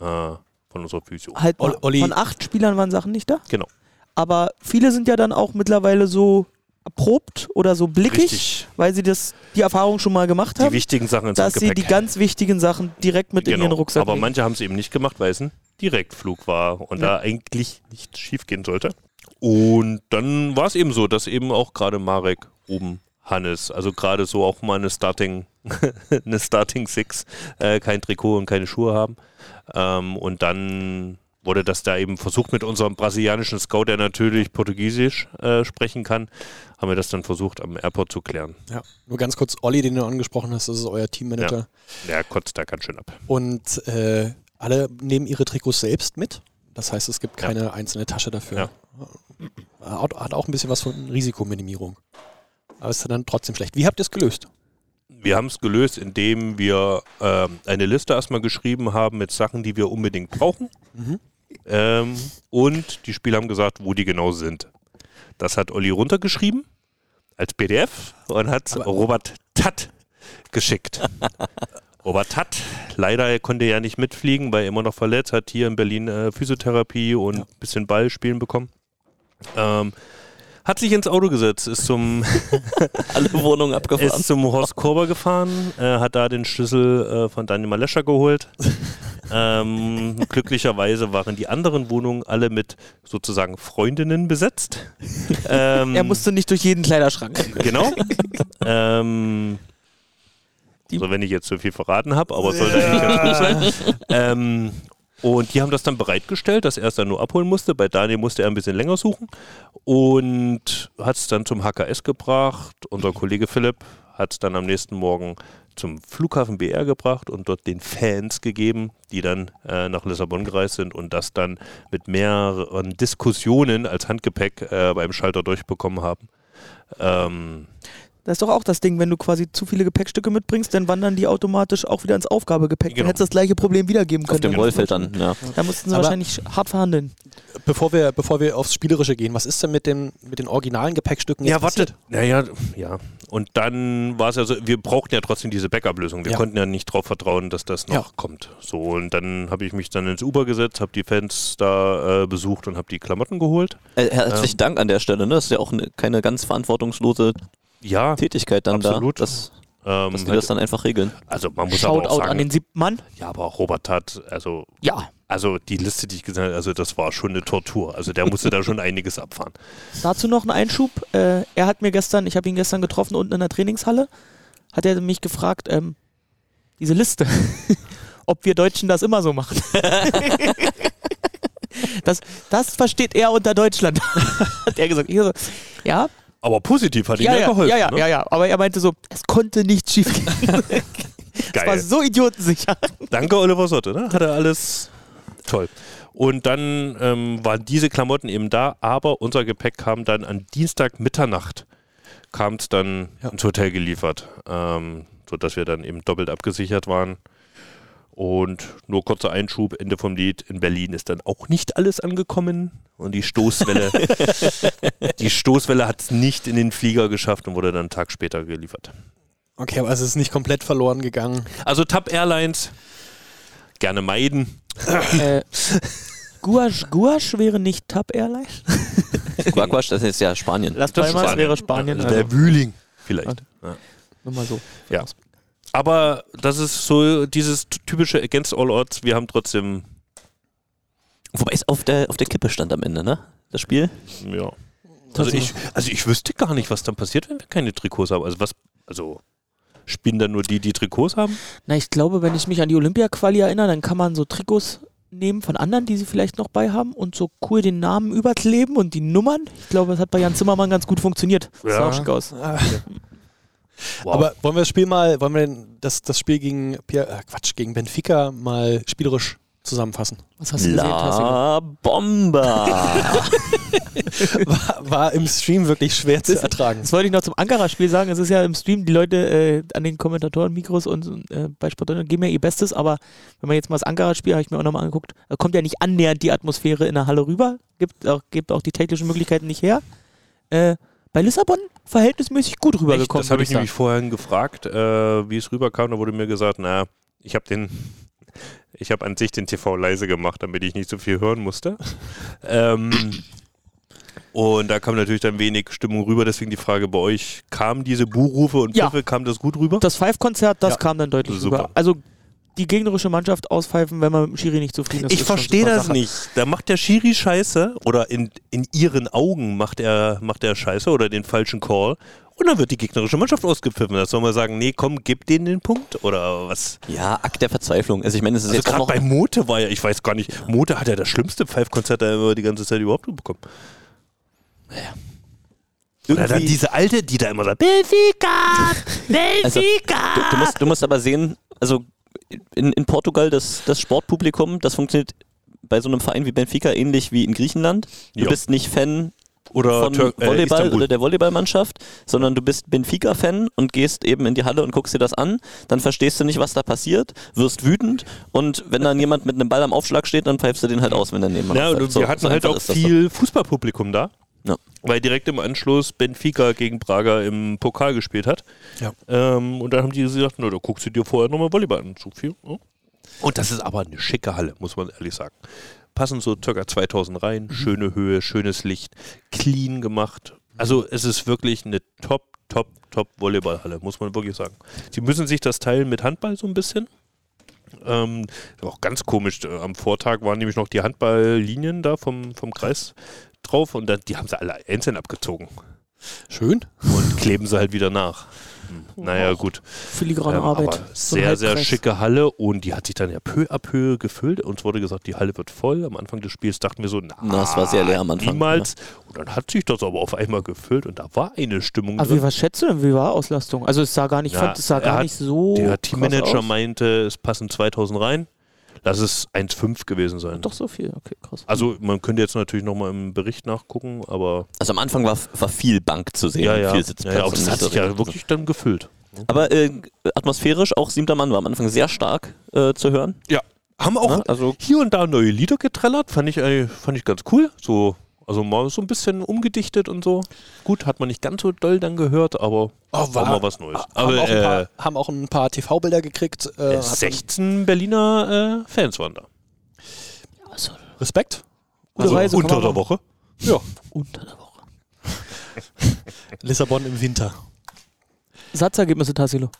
äh, von unserer Physio. Halt Olli- von acht Spielern waren Sachen nicht da. Genau. Aber viele sind ja dann auch mittlerweile so erprobt oder so blickig, Richtig. weil sie das, die Erfahrung schon mal gemacht Die haben, wichtigen Sachen ins dass sie Gepäck. die ganz wichtigen Sachen direkt mit in ihren Rucksack Genau. Aber legen. manche haben es eben nicht gemacht, weil es ein Direktflug war und da eigentlich nichts schief gehen sollte. Und dann war es eben so, dass eben auch gerade Marek, oben Hannes, also gerade so auch mal eine Starting, eine Starting Six, äh, kein Trikot und keine Schuhe haben. Ähm, und dann wurde das da eben versucht mit unserem brasilianischen Scout, der natürlich Portugiesisch äh, sprechen kann, haben wir das dann versucht am Airport zu klären. Ja. Nur ganz kurz, Olli, den du angesprochen hast, das ist euer Teammanager. Der kotzt da ganz schön ab. Und äh, alle nehmen ihre Trikots selbst mit. Das heißt, es gibt keine einzelne Tasche dafür. Hat, hat auch ein bisschen was von Risikominimierung. Aber ist dann trotzdem schlecht. Wie habt ihr es gelöst? Wir haben es gelöst, indem wir ähm, eine Liste erstmal geschrieben haben mit Sachen, die wir unbedingt brauchen. Mhm. Ähm, und die Spieler haben gesagt, wo die genau sind. Das hat Olli runtergeschrieben als PDF und hat Robert Tatt geschickt. Robert Tatt, leider er konnte ja nicht mitfliegen, weil er immer noch verletzt hat, hier in Berlin äh, Physiotherapie und ein bisschen Ball spielen bekommen. Ähm, hat sich ins Auto gesetzt, ist zum Alle Wohnungen abgefahren. ist zum Horst Korber gefahren, äh, hat da den Schlüssel äh, von Daniel Malescher geholt. ähm, glücklicherweise waren die anderen Wohnungen alle mit sozusagen Freundinnen besetzt. ähm, Er musste nicht durch jeden Kleiderschrank. Genau. ähm, so, wenn ich jetzt zu viel verraten habe, aber es sollte eigentlich ganz gut sein. Ähm, und die haben das dann bereitgestellt, dass er es dann nur abholen musste. Bei Daniel musste er ein bisschen länger suchen und hat es dann zum HKS gebracht. Unser Kollege Philipp hat es dann am nächsten Morgen zum Flughafen BR gebracht und dort den Fans gegeben, die dann äh, nach Lissabon gereist sind und das dann mit mehreren Diskussionen als Handgepäck äh, beim Schalter durchbekommen haben. Ähm, Das ist doch auch das Ding, wenn du quasi zu viele Gepäckstücke mitbringst, dann wandern die automatisch auch wieder ins Aufgabegepäck. Genau. Dann hättest du das gleiche Problem wiedergeben können. Auf dem Rollfeld dann, ja. Da mussten sie Aber- wahrscheinlich hart verhandeln. Bevor wir, bevor wir aufs Spielerische gehen, was ist denn mit, dem, mit den originalen Gepäckstücken jetzt Ja, warte. passiert? Naja, ja. Und dann war es ja so, wir brauchten ja trotzdem diese Backup-Lösung. Wir Ja. konnten ja nicht darauf vertrauen, dass das noch Ja. kommt. So, und dann habe ich mich dann ins Uber gesetzt, habe die Fans da äh, besucht und habe die Klamotten geholt. Äh, herzlichen Dank an der Stelle, ne? Das ist ja auch eine, keine ganz verantwortungslose Ja, Tätigkeit dann Absolut. da, dass, ähm, dass die das dann einfach regeln. also man muss aber auch Shoutout sagen, an den siebten Mann. ja, aber auch Robert hat, also, Ja. also die Liste, die ich gesehen habe, also das war schon eine Tortur. Also der musste da schon einiges abfahren. Dazu noch ein Einschub. Äh, er hat mir gestern, ich habe ihn gestern getroffen unten in der Trainingshalle, hat er mich gefragt, ähm, diese Liste, ob wir Deutschen das immer so machen. das, das versteht er unter Deutschland, hat er gesagt. Ich so, ja, Aber positiv hat ihm ja, ja, ja, geholfen. ja, ja, ne? ja, ja, aber er meinte so, es konnte nicht schief gehen. Es war Geil. so idiotensicher. Danke, Oliver Sotte, ne? Hat er alles toll. Und dann ähm, waren diese Klamotten eben da, aber unser Gepäck kam dann an Dienstag Mitternacht, kam es dann Ja. ins Hotel geliefert, ähm, sodass wir dann eben doppelt abgesichert waren. Und nur kurzer Einschub, Ende vom Lied, in Berlin ist dann auch nicht alles angekommen und die Stoßwelle, die Stoßwelle hat es nicht in den Flieger geschafft und wurde dann einen Tag später geliefert. Okay, aber es ist nicht komplett verloren gegangen. Also TAP Airlines, gerne meiden. äh, Guasch, Guasch wäre nicht TAP Airlines? Quaquasch, das ist ja Spanien. Las Das Palmas Spanien. wäre Spanien. Also Also, der Wühling vielleicht. Ja. nur mal so. Ja. Aber das ist so dieses typische Against All Odds. Wir haben trotzdem, Wobei es auf der, auf der Kippe stand am Ende, ne? Das Spiel. ja. Also ich, also ich wüsste gar nicht, was dann passiert, wenn wir keine Trikots haben. Also was, also spielen dann nur die, die Trikots haben? Na, ich glaube, wenn ich mich an die Olympia-Quali erinnere, dann kann man so Trikots nehmen von anderen, die sie vielleicht noch bei haben und so cool den Namen überkleben und die Nummern. Ich glaube, das hat bei Jan Zimmermann ganz gut funktioniert. Das sah Ja. auch schick aus. Wow. Aber wollen wir das Spiel mal, wollen wir denn das, das Spiel gegen Pier, äh, Quatsch, gegen Benfica mal spielerisch zusammenfassen? Was hast du gesehen? Tassilo? La Bomba! War, war im Stream wirklich schwer zu ertragen. Das wollte ich noch zum Ankara-Spiel sagen. Es ist ja im Stream, die Leute äh, an den Kommentatoren-Mikros und äh, bei Sport Deutschland geben ja ihr Bestes, aber wenn man jetzt mal das Ankara-Spiel, habe ich mir auch nochmal angeguckt, da kommt ja nicht annähernd die Atmosphäre in der Halle rüber. Gibt auch, gibt auch die technischen Möglichkeiten nicht her. Äh, bei Lissabon verhältnismäßig gut Echt? rübergekommen. Das habe würd ich nämlich vorhin gefragt, äh, wie es rüberkam. Da wurde mir gesagt, na, ich habe den, ich habe an sich den TV leise gemacht, damit ich nicht so viel hören musste. ähm, und da kam natürlich dann wenig Stimmung rüber. Deswegen die Frage bei euch: Kamen diese Buhrufe und Ja. Pfiffe, kam das gut rüber? Das Five-Konzert, das Ja. kam dann deutlich Super. rüber. Also die gegnerische Mannschaft auspfeifen, wenn man mit dem Schiri nicht zufrieden ist. Ich verstehe das Sache. nicht. Da macht der Schiri Scheiße oder in, in ihren Augen macht er, macht er Scheiße oder den falschen Call und dann wird die gegnerische Mannschaft ausgepfiffen. Da soll man sagen, nee, komm, gib denen den Punkt oder was? Ja, Akt der Verzweiflung. Also ich meine, es ist Also jetzt gerade bei Mote war ja, ich weiß gar nicht, Mote hat ja das schlimmste Pfeifkonzert da immer die ganze Zeit überhaupt bekommen. Oder dann irgendwie- diese alte, die da immer sagt, Benfica, Also, Benfica. du, du, musst, du musst aber sehen, also in, in Portugal das, das Sportpublikum, das funktioniert bei so einem Verein wie Benfica ähnlich wie in Griechenland. Du Ja. bist nicht Fan oder von Tür- äh, Volleyball Istanbul. oder der Volleyballmannschaft, sondern du bist Benfica-Fan und gehst eben in die Halle und guckst dir das an. Dann verstehst du nicht, was da passiert, wirst wütend und wenn dann jemand mit einem Ball am Aufschlag steht, dann pfeifst du den halt aus, wenn er neben Ja, und wir hatten halt auch viel Fußballpublikum da. Ja. Weil direkt im Anschluss Benfica gegen Braga im Pokal gespielt hat. Ja. Ähm, und dann haben die gesagt, na, da guckst du dir vorher nochmal Volleyball an. So viel. ja. Und das ist aber eine schicke Halle, muss man ehrlich sagen. Passen so circa 2000 rein, Mhm. schöne Höhe, schönes Licht, clean gemacht. Also es ist wirklich eine top, top, top Volleyballhalle, muss man wirklich sagen. Sie müssen sich das teilen mit Handball so ein bisschen. Ähm, auch ganz komisch. äh, Am Vortag waren nämlich noch die Handballlinien da vom, vom Kreis drauf und dann, die haben sie alle einzeln abgezogen Schön. und kleben sie halt wieder nach. Hm, Naja, gut. Filigrane Ähm, Arbeit. sehr, sehr schicke Halle und die hat sich dann ja peu à peu gefüllt. Uns wurde gesagt, die Halle wird voll. Am Anfang des Spiels dachten wir so, na, Na, es war sehr leer am Anfang, Niemals. Und dann hat sich das aber auf einmal gefüllt und da war eine Stimmung Aber wie, drin. was schätzt du denn? Wie war Auslastung? Also es sah gar nicht, Ja, fand, es sah gar hat- nicht so. Der Teammanager meinte, es passen 2000 rein. Lass es 1,5 gewesen sein. Doch so viel, okay, krass. Also man könnte jetzt natürlich nochmal im Bericht nachgucken, aber Also am Anfang war, war viel Bank zu sehen, ja, ja. viel ja, Sitzplatz. ja aber und das hat sich ja wirklich dann gefüllt. Aber äh, atmosphärisch, auch siebter Mann war am Anfang sehr stark äh, zu hören. Ja. Haben auch Ne? Also hier und da neue Lieder getrellert, fand ich, äh, fand ich ganz cool. So, also mal so ein bisschen umgedichtet und so. Gut, hat man nicht ganz so doll dann gehört, aber Oh, war mal was Neues. haben, Aber auch ein äh, paar, haben auch ein paar TV-Bilder gekriegt. Äh, äh, hat 16 Berliner äh, Fans waren da. Also, Respekt. Reise, kann unter der. Woche. Ja. Unter der Woche. Lissabon im Winter. Satzergebnisse, Tassilo.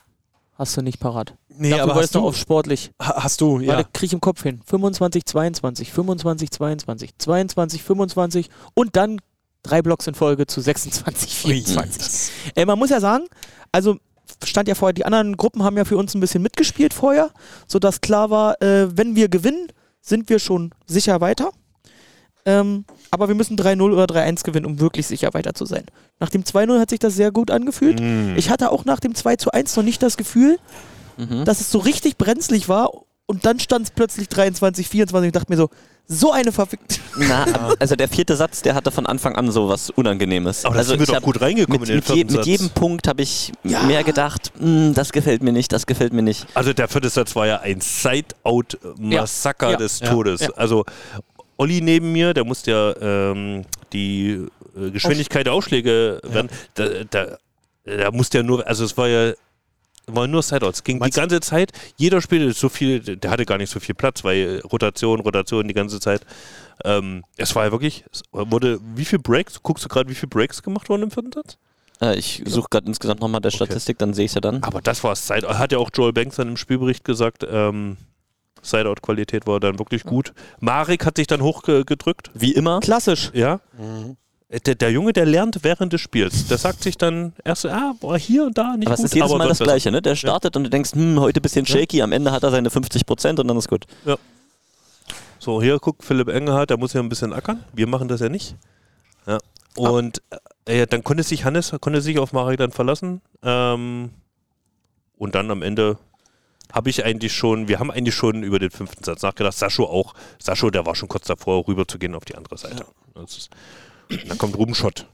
Hast du nicht parat. Nee, Dafür aber hast du auf sportlich. ha- hast du, ja. Warte, krieg ich im Kopf hin. 25, 22, 25, 22, 22, 25 und dann drei Blocks in Folge zu 26, 24. Äh, man muss ja sagen, also stand ja vorher, die anderen Gruppen haben ja für uns ein bisschen mitgespielt vorher, sodass klar war, äh, wenn wir gewinnen, sind wir schon sicher weiter. Ähm, aber wir müssen 3-0 oder 3-1 gewinnen, um wirklich sicher weiter zu sein. Nach dem 2-0 hat sich das sehr gut angefühlt. Mm. Ich hatte auch nach dem 2-1 noch nicht das Gefühl, mhm. dass es so richtig brenzlig war und dann stand es plötzlich 23, 24 und dachte mir so, so eine verfickte. Na, also der vierte Satz, der hatte von Anfang an so was Unangenehmes. Aber da also sind wir ich doch gut reingekommen mit, in den mit, je, vierten mit Satz. jedem Punkt habe ich Ja. mehr gedacht, "Hm, das gefällt mir nicht, das gefällt mir nicht. Also der vierte Satz war ja ein Side-Out-Massaker Ja. des Ja. Todes. Ja. Also Olli neben mir, der musste ja ähm, die äh, Geschwindigkeit der Aufschläge werden. Da, da, da musste ja nur, also es war ja war nur Sideouts. Ging Meinst- die ganze Zeit, jeder spielte so viel, der hatte gar nicht so viel Platz, weil Rotation, Rotation die ganze Zeit. Ähm, es war ja wirklich, es wurde, wie viel Breaks, guckst du gerade, wie viel Breaks gemacht wurden im vierten Satz? Äh, ich suche gerade insgesamt nochmal der Statistik, dann sehe ich es ja dann. Aber das war Side Hat ja auch Joel Banks dann im Spielbericht gesagt. Ähm, Sideout-Qualität war dann wirklich gut. Marek hat sich dann hochgedrückt. Wie immer. Klassisch. Ja. Der, der Junge, der lernt während des Spiels. Der sagt sich dann erst, ah, boah, hier und da nicht Aber es gut, ist jedes aber Mal das. Gleiche, ne? Der startet und du denkst, hm, heute ein bisschen shaky, am Ende hat er seine 50 Prozent und dann ist gut. So, hier guckt Philipp Engelhardt, der muss ja ein bisschen ackern. Wir machen das ja nicht. Ja. Und äh, dann konnte sich Hannes konnte sich auf Marek dann verlassen. Ähm, und dann am Ende habe ich eigentlich schon, wir haben eigentlich schon über den fünften Satz nachgedacht. Sascho auch. Sascho, der war schon kurz davor, rüber zu gehen auf die andere Seite. Das ist, und dann kommt Ruben Schott.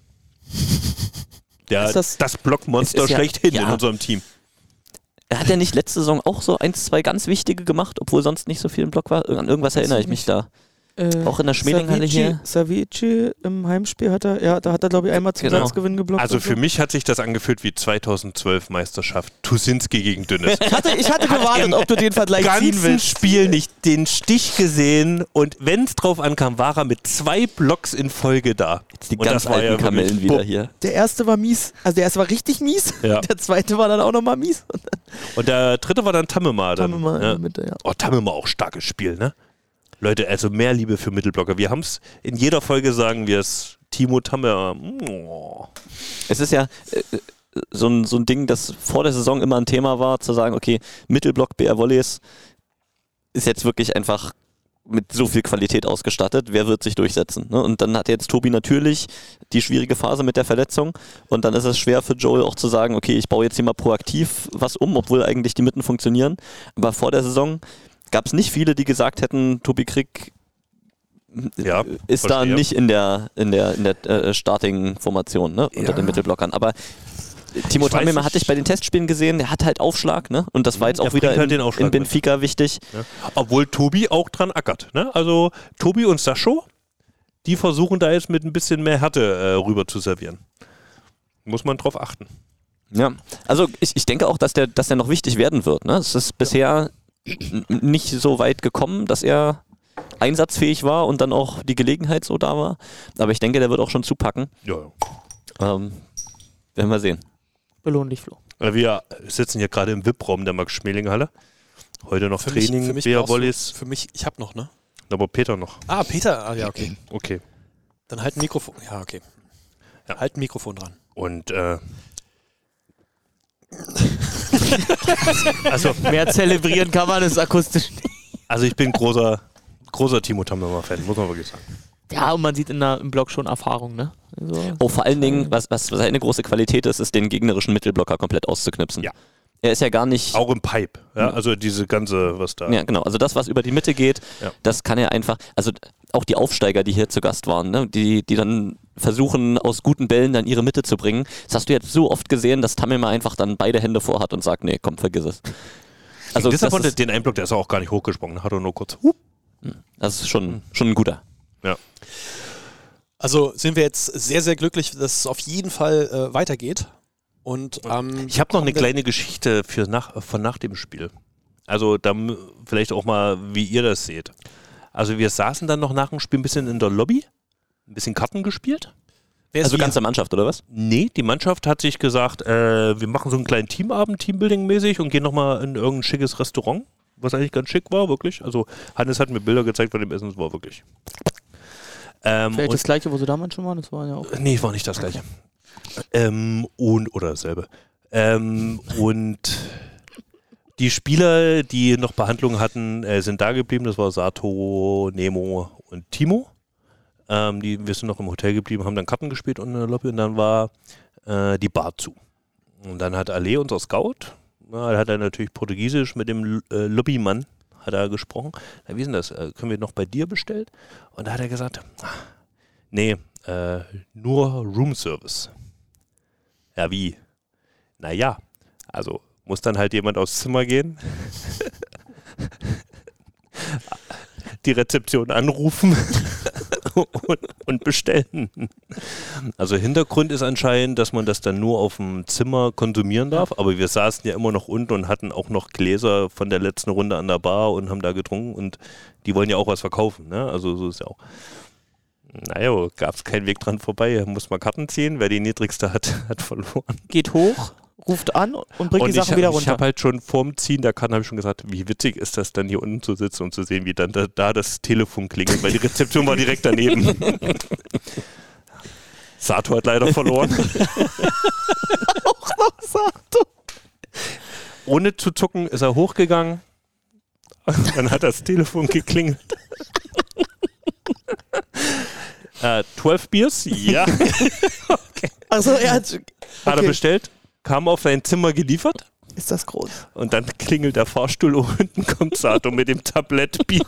Der, Ist das- das, Blockmonster ja- schlechthin in ja. unserem Team. Er hat ja nicht letzte Saison auch so eins, zwei ganz wichtige gemacht, obwohl sonst nicht so viel im Block war. An irgendwas erinnere ich mich da. Äh, Auch in der Schmelinghalle hier. Savici im Heimspiel hat er, ja, da hat er glaube ich einmal zum Genau. Satzgewinn geblockt. Also und so. für mich hat sich das angefühlt wie 2012 Meisterschaft. Tusinski gegen Dünnes. Ich hatte, ich hatte gewartet, ob du den Vergleich ziehen ganzen willst. Spiel nicht den Stich gesehen und wenn es drauf ankam, war er mit zwei Blocks in Folge da. Jetzt die Und ganz das war alten ja Kamellen wieder hier. Der erste war mies, also der erste war richtig mies. Ja. Der zweite war dann auch nochmal mies. Und Und der dritte war dann Tammema. Wir mal in ja. der Mitte, ja. Oh, Tammema auch starkes Spiel, ne? Leute, also mehr Liebe für Mittelblocker. Wir haben es in jeder Folge sagen wir es. Timo Tammema. Oh. Es ist ja, äh, so ein, so ein Ding, das vor der Saison immer ein Thema war, zu sagen, okay, Mittelblock BR Volleys ist jetzt wirklich einfach mit so viel Qualität ausgestattet, wer wird sich durchsetzen? Ne? Und dann hat jetzt Tobi natürlich die schwierige Phase mit der Verletzung und dann ist es schwer für Joel auch zu sagen, okay, ich baue jetzt hier mal proaktiv was um, obwohl eigentlich die Mitten funktionieren. Aber vor der Saison gab es nicht viele, die gesagt hätten, Tobi Krieg Ja, ist da verstehe. nicht in der in der in der äh, Starting-Formation ne, unter Ja. den Mittelblockern. Aber Timo nicht. hatte ich bei den Testspielen gesehen, der hat halt Aufschlag, ne? Und das war jetzt auch wieder halt in, in Benfica wichtig. Ja. Obwohl Tobi auch dran ackert. Ne? Also Tobi und Sascho, die versuchen da jetzt mit ein bisschen mehr Härte äh, rüber zu servieren. Muss man drauf achten. Ja, also ich, ich denke auch, dass der, dass der noch wichtig werden wird. Ne? Es ist bisher nicht so weit gekommen, dass er einsatzfähig war und dann auch die Gelegenheit so da war. Aber ich denke, der wird auch schon zupacken. Ja, ja. Ähm, werden wir sehen. Belohn dich, Flo. Äh, Wir sitzen hier gerade im VIP-Raum der Max-Schmeling-Halle. Heute noch Training, für mich Bea brauchst du- Volleys, Für mich, ich hab noch, ne? aber Peter noch. Ah, Peter. Ah, ja, okay. Okay. Dann halt ein Mikrofon. Ja, okay. Ja. Halt ein Mikrofon dran. Und äh, also, Mehr zelebrieren kann man es akustisch nicht. also ich bin großer, großer Timo Tammer-Fan, muss man wirklich sagen. Ja, und man sieht in der, im Blog schon Erfahrung, ne? Also, Oh, vor allen Dingen, was, was seine große Qualität ist, ist den gegnerischen Mittelblocker komplett auszuknipsen. Ja. Er ist ja gar nicht. Auch im Pipe. Ja? Also diese ganze, was da. Ja, genau. Also das, was über die Mitte geht, Ja. das kann er einfach. Also auch die Aufsteiger, die hier zu Gast waren, ne? die, die dann versuchen, aus guten Bällen dann ihre Mitte zu bringen. Das hast du jetzt so oft gesehen, dass Tamima einfach dann beide Hände vorhat und sagt, nee, komm, vergiss es. Also das das ist, den Einblock, der ist auch gar nicht hochgesprungen, hat er nur kurz. Hup. das ist schon, schon ein guter. Ja. Also sind wir jetzt sehr, sehr glücklich, dass es auf jeden Fall äh, weitergeht. Und ähm, Ich habe noch eine kleine Geschichte für nach, von nach dem Spiel. Also da m- vielleicht auch mal, wie ihr das seht. Also wir saßen dann noch nach dem Spiel ein bisschen in der Lobby, ein bisschen Karten gespielt. Wer ist Also wir? ganze Mannschaft, oder was? Nee, die Mannschaft hat sich gesagt, äh, wir machen so einen kleinen Teamabend, Teambuilding-mäßig und gehen nochmal in irgendein schickes Restaurant, was eigentlich ganz schick war, wirklich. Also Hannes hat mir Bilder gezeigt von dem Essen, es war wirklich. Ähm, vielleicht und- das gleiche, wo sie damals schon waren, das war ja auch. Nee, war nicht das gleiche. Ähm, und, oder dasselbe. Ähm, und die Spieler, die noch Behandlung hatten, äh, sind da geblieben. Das war Sato, Nemo und Timo. Ähm, die, wir sind noch im Hotel geblieben, haben dann Karten gespielt und der Lobby und dann war äh, die Bar zu. Und dann hat Ale, unser Scout, na, hat er natürlich Portugiesisch mit dem äh, Lobbymann hat er gesprochen. Na, wie ist denn das? Äh, können wir noch bei dir bestellt? Und da hat er gesagt, "Ah, nee, äh, nur Roomservice. Ja, wie? Naja, also muss dann halt jemand aufs Zimmer gehen, die Rezeption anrufen und, und bestellen. Also Hintergrund ist anscheinend, dass man das dann nur auf dem Zimmer konsumieren darf, aber wir saßen ja immer noch unten und hatten auch noch Gläser von der letzten Runde an der Bar und haben da getrunken und die wollen ja auch was verkaufen, ne? Also so ist ja auch. Naja, gab es keinen Weg dran vorbei. Muss mal Karten ziehen. Wer die niedrigste hat, hat verloren. Geht hoch, ruft an und bringt und die Sachen ich, wieder Ich runter. habe halt schon vorm Ziehen der Karten habe ich schon gesagt, wie witzig ist das dann hier unten zu sitzen und zu sehen, wie dann da, da das Telefon klingelt, weil die Rezeption war direkt daneben. Sato hat leider verloren. auch noch Sato. Ohne zu zucken ist er hochgegangen. Dann hat das Telefon geklingelt. äh, 12 Biers? Ja. Also er hat. Hat er Okay. bestellt, kam auf sein Zimmer geliefert Ist das groß? und dann klingelt der Fahrstuhl und unten kommt Sato mit dem Tablett Bier.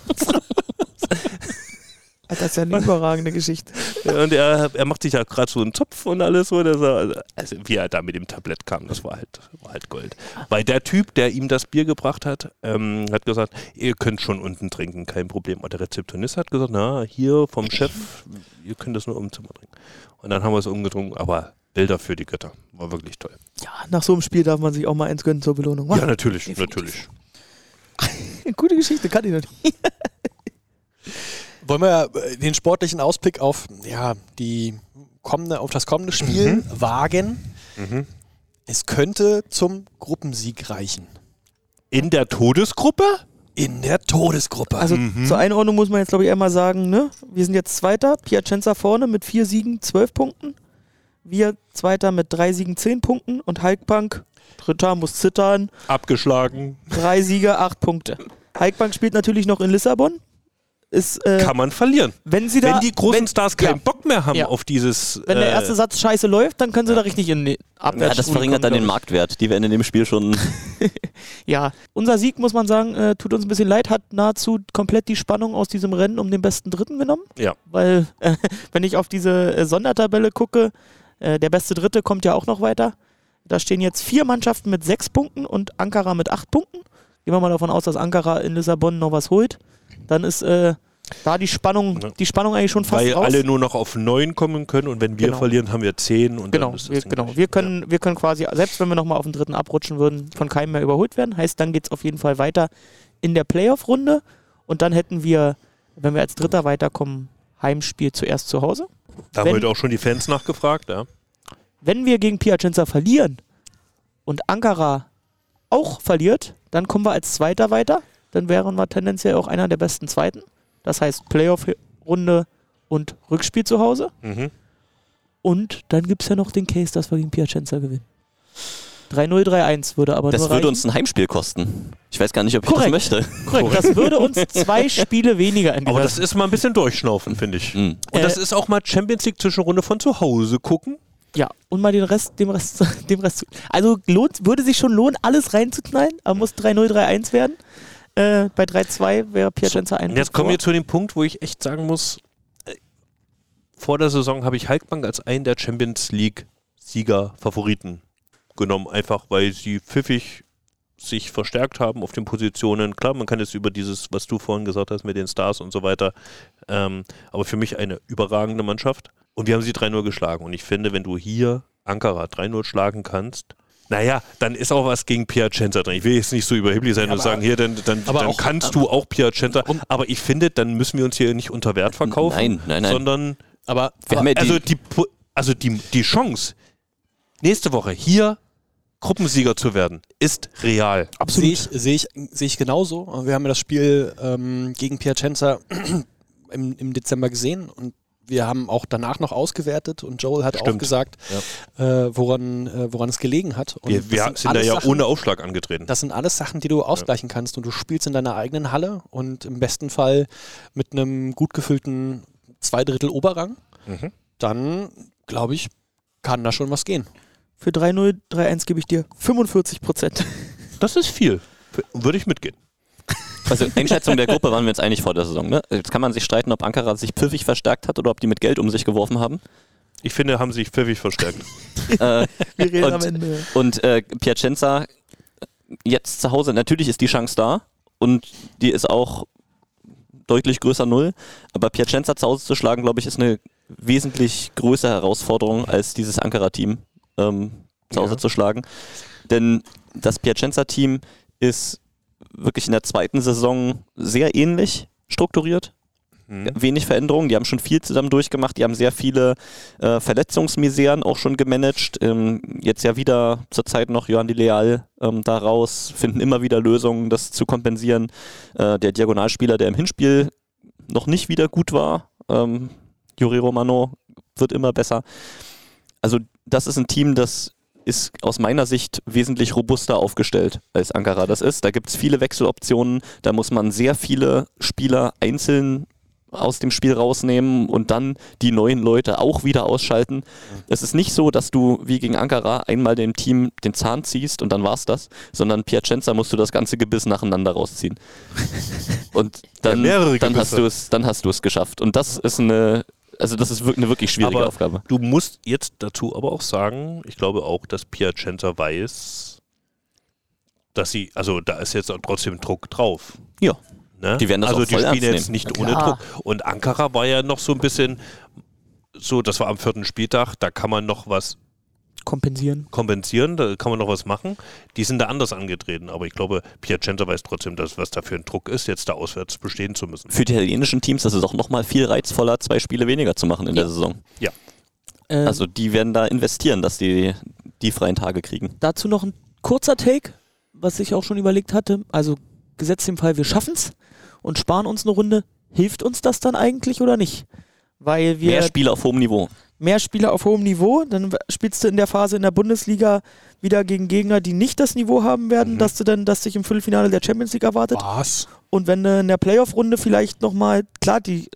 Das ist ja eine überragende Geschichte. Und er, er macht sich ja gerade so einen Zopf und alles so. dass er- Also wie er da mit dem Tablett kam, das war halt, war halt Gold. Weil der Typ, der ihm das Bier gebracht hat, ähm, hat gesagt, ihr könnt schon unten trinken, kein Problem. Und der Rezeptionist hat gesagt, na, hier vom Chef, ihr könnt das nur im Zimmer trinken. Und dann haben wir es umgetrunken, aber Bilder für die Götter. War wirklich toll. Ja, nach so einem Spiel darf man sich auch mal eins gönnen zur Belohnung. Ja, natürlich, definitiv. natürlich. Gute Geschichte, kann ich noch nicht. Wollen wir äh, den sportlichen Ausblick auf ja, die kommende, auf das kommende Spiel wagen? Mhm. Es könnte zum Gruppensieg reichen. In der Todesgruppe? In der Todesgruppe. Also zur Einordnung muss man jetzt, glaube ich, einmal sagen, ne? Wir sind jetzt Zweiter, Piacenza vorne mit vier Siegen, zwölf Punkten. Wir Zweiter mit drei Siegen, zehn Punkten und Halkbank, Dritter, muss zittern, Abgeschlagen. drei Siege, acht Punkte. Halkbank spielt natürlich noch in Lissabon. Ist, äh, Kann man verlieren. wenn sie da, Wenn die großen wenn, Stars keinen ja. Bock mehr haben Ja. auf dieses. wenn der äh, erste Satz scheiße läuft, dann können sie da richtig in die Abwärts Ja, das verringert dann den Marktwert. Die werden in dem Spiel schon. Ja, unser Sieg, muss man sagen, äh, tut uns ein bisschen leid, hat nahezu komplett die Spannung aus diesem Rennen um den besten Dritten genommen. Ja. Weil, äh, wenn ich auf diese äh, Sondertabelle gucke, äh, der beste Dritte kommt ja auch noch weiter. Da stehen jetzt vier Mannschaften mit sechs Punkten und Ankara mit acht Punkten. Gehen wir mal davon aus, dass Ankara in Lissabon noch was holt. Dann ist äh, da die Spannung, Ja. die Spannung eigentlich schon fast weil raus. alle nur noch auf neun kommen können und wenn wir Genau. verlieren, haben wir zehn und Genau, wir, genau. Wir, können, wir können quasi, selbst wenn wir nochmal auf den dritten abrutschen würden, von keinem mehr überholt werden. Heißt, dann geht es auf jeden Fall weiter in der Playoff-Runde. Und dann hätten wir, wenn wir als Dritter weiterkommen, Heimspiel zuerst zu Hause. Da haben heute auch schon die Fans nachgefragt, ja. Wenn wir gegen Piacenza verlieren und Ankara auch verliert, dann kommen wir als Zweiter weiter. Dann wären wir tendenziell auch einer der besten Zweiten. Das heißt Playoff-Runde und Rückspiel zu Hause. Mhm. Und dann gibt es ja noch den Case, dass wir gegen Piacenza gewinnen. 3-0, 3-1 würde aber Das nur würde reichen. uns ein Heimspiel kosten. Ich weiß gar nicht, ob ich Korrekt. das möchte. Korrekt, das würde uns zwei Spiele weniger in Aber das ist mal ein bisschen durchschnaufen, finde ich. Hm. Und das Äh, ist auch mal Champions League Zwischenrunde von zu Hause gucken. Ja, und mal den Rest, dem Rest, dem Rest. zu- Also lohnt, würde sich schon lohnen, alles reinzuknallen, aber muss 3-0, 3-1 werden. Äh, bei 3-2 wäre Piacenza ein. Jetzt kommen wir zu dem Punkt, wo ich echt sagen muss, äh, vor der Saison habe ich Halkbank als einen der Champions League Sieger Favoriten genommen, einfach weil sie pfiffig sich verstärkt haben auf den Positionen. Klar, man kann jetzt über dieses, was du vorhin gesagt hast mit den Stars und so weiter, ähm, aber für mich eine überragende Mannschaft. Und wir haben sie 3-0 geschlagen. Und ich finde, wenn du hier Ankara 3-0 schlagen kannst, naja, dann ist auch was gegen Piacenza drin. Ich will jetzt nicht so überheblich sein Ja, und sagen, hier, dann, dann, dann auch- kannst du auch Piacenza. Aber ich finde, dann müssen wir uns hier nicht unter Wert verkaufen, Nein, nein, nein. sondern Aber, aber also die, also die, die Chance, nächste Woche hier Gruppensieger zu werden, ist real. Sehe ich, sehe ich, sehe ich genauso. Wir haben ja das Spiel ähm, gegen Piacenza im, im Dezember gesehen und wir haben auch danach noch ausgewertet und Joel hat auch Stimmt. gesagt, äh, woran, äh, woran es gelegen hat. Und Wir, wir das sind da ja Sachen, ohne Aufschlag angetreten. Das sind alles Sachen, die du ausgleichen kannst und du spielst in deiner eigenen Halle und im besten Fall mit einem gut gefüllten Zweidrittel Oberrang. Mhm. Dann, glaube ich, kann da schon was gehen. Für 3-0, 3-1 gebe ich dir 45 Prozent. Das ist viel. Würde ich mitgehen. also Einschätzung der Gruppe waren wir jetzt eigentlich vor der Saison. Ne? Jetzt kann man sich streiten, ob Ankara sich pfiffig verstärkt hat oder ob die mit Geld um sich geworfen haben. Ich finde, haben sich pfiffig verstärkt. äh, Wir reden Und- am Ende. Und äh, Piacenza jetzt zu Hause, natürlich ist die Chance da und die ist auch deutlich größer Null. Aber Piacenza zu Hause zu schlagen, glaube ich, ist eine wesentlich größere Herausforderung als dieses Ankara-Team ähm, zu Hause Ja. zu schlagen. Denn das Piacenza-Team ist wirklich in der zweiten Saison sehr ähnlich strukturiert. Mhm. Wenig Veränderungen, die haben schon viel zusammen durchgemacht, die haben sehr viele äh, Verletzungsmiseren auch schon gemanagt. Ähm, jetzt ja wieder zurzeit noch Johann Di Leal ähm, da raus, finden immer wieder Lösungen, das zu kompensieren. Äh, der Diagonalspieler, der im Hinspiel noch nicht wieder gut war, ähm, Juri Romano, wird immer besser. Also das ist ein Team, das ist aus meiner Sicht wesentlich robuster aufgestellt als Ankara das ist. Da gibt es viele Wechseloptionen, da muss man sehr viele Spieler einzeln aus dem Spiel rausnehmen und dann die neuen Leute auch wieder ausschalten. Es ist nicht so, dass du wie gegen Ankara einmal dem Team den Zahn ziehst und dann war's das, sondern Piacenza musst du das ganze Gebiss nacheinander rausziehen. Und dann, Ja, dann hast Gebisse. du es, dann hast du es geschafft. Und das ist eine, also das ist wirklich eine wirklich schwierige Aber Aufgabe. Du musst jetzt dazu aber auch sagen, ich glaube auch, dass Piacenza weiß, dass sie, also da ist jetzt trotzdem Druck drauf. Ja. Ne? Die werden das also auch die voll spielen ernst jetzt nicht ohne. Druck. Und Ankara war ja noch so ein bisschen so, das war am vierten Spieltag, da kann man noch was Kompensieren. kompensieren, da kann man noch was machen. Die sind da anders angetreten, aber ich glaube, Piacenza weiß trotzdem, dass, was da für ein Druck ist, jetzt da auswärts bestehen zu müssen. Für die italienischen Teams ist es auch nochmal viel reizvoller, zwei Spiele weniger zu machen in der Saison. Äh, Also die werden da investieren, dass die die freien Tage kriegen. dazu noch ein kurzer Take, was ich auch schon überlegt hatte. Also gesetzt im Fall, wir schaffen's und sparen uns eine Runde. Hilft uns das dann eigentlich oder nicht? Weil wir Mehr Spiele auf hohem Niveau. Mehr Spieler auf hohem Niveau. Dann spielst du in der Phase in der Bundesliga wieder gegen Gegner, die nicht das Niveau haben werden, Mhm. dass du dann, dass dich im Viertelfinale der Champions League erwartet. Was? Und wenn du in der Playoff-Runde vielleicht nochmal, klar, die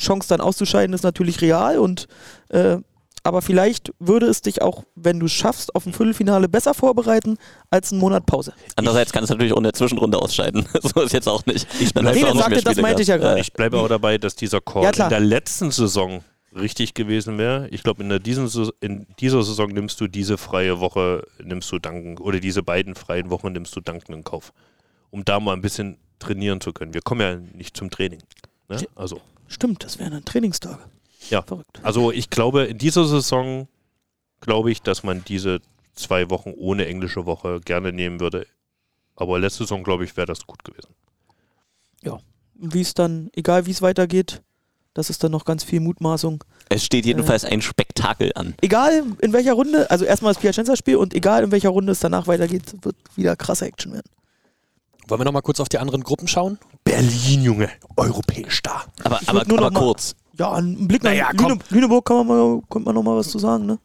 Chance dann auszuscheiden ist natürlich real und äh, aber vielleicht würde es dich auch, wenn du es schaffst, auf ein Viertelfinale besser vorbereiten als einen Monat Pause. Andererseits kann es natürlich auch in der Zwischenrunde ausscheiden. so ist jetzt auch nicht. Dann hast Nee, du auch sagte- das meinte ich ja gerade. Ich bleibe aber dabei, dass dieser Call Ja, in der letzten Saison richtig gewesen wäre. Ich glaube, in, diesen in dieser Saison nimmst du diese freie Woche, nimmst du danken, oder diese beiden freien Wochen nimmst du danken in Kauf, um da mal ein bisschen trainieren zu können. Wir kommen ja nicht zum Training. Ne? Also, Stimmt, das wären dann Trainingstage. Ja. Verrückt. also ich glaube, in dieser Saison glaube ich, dass man diese zwei Wochen ohne englische Woche gerne nehmen würde. Aber letzte Saison, glaube ich, wäre das gut gewesen. Wie es dann, egal wie es weitergeht, das ist dann noch ganz viel Mutmaßung. Es steht jedenfalls ein Spektakel an. Egal in welcher Runde, also erstmal das Piacenza-Spiel und egal in welcher Runde es danach weitergeht, wird wieder krasse Action werden. Wollen wir noch mal kurz auf die anderen Gruppen schauen? Berlin, Junge, europäisch da. Aber, Ich aber, nur aber noch mal- kurz. Ja, ein Blick nach Naja. Lüne, Lüneburg kann man mal, könnte man noch mal was zu sagen, ne?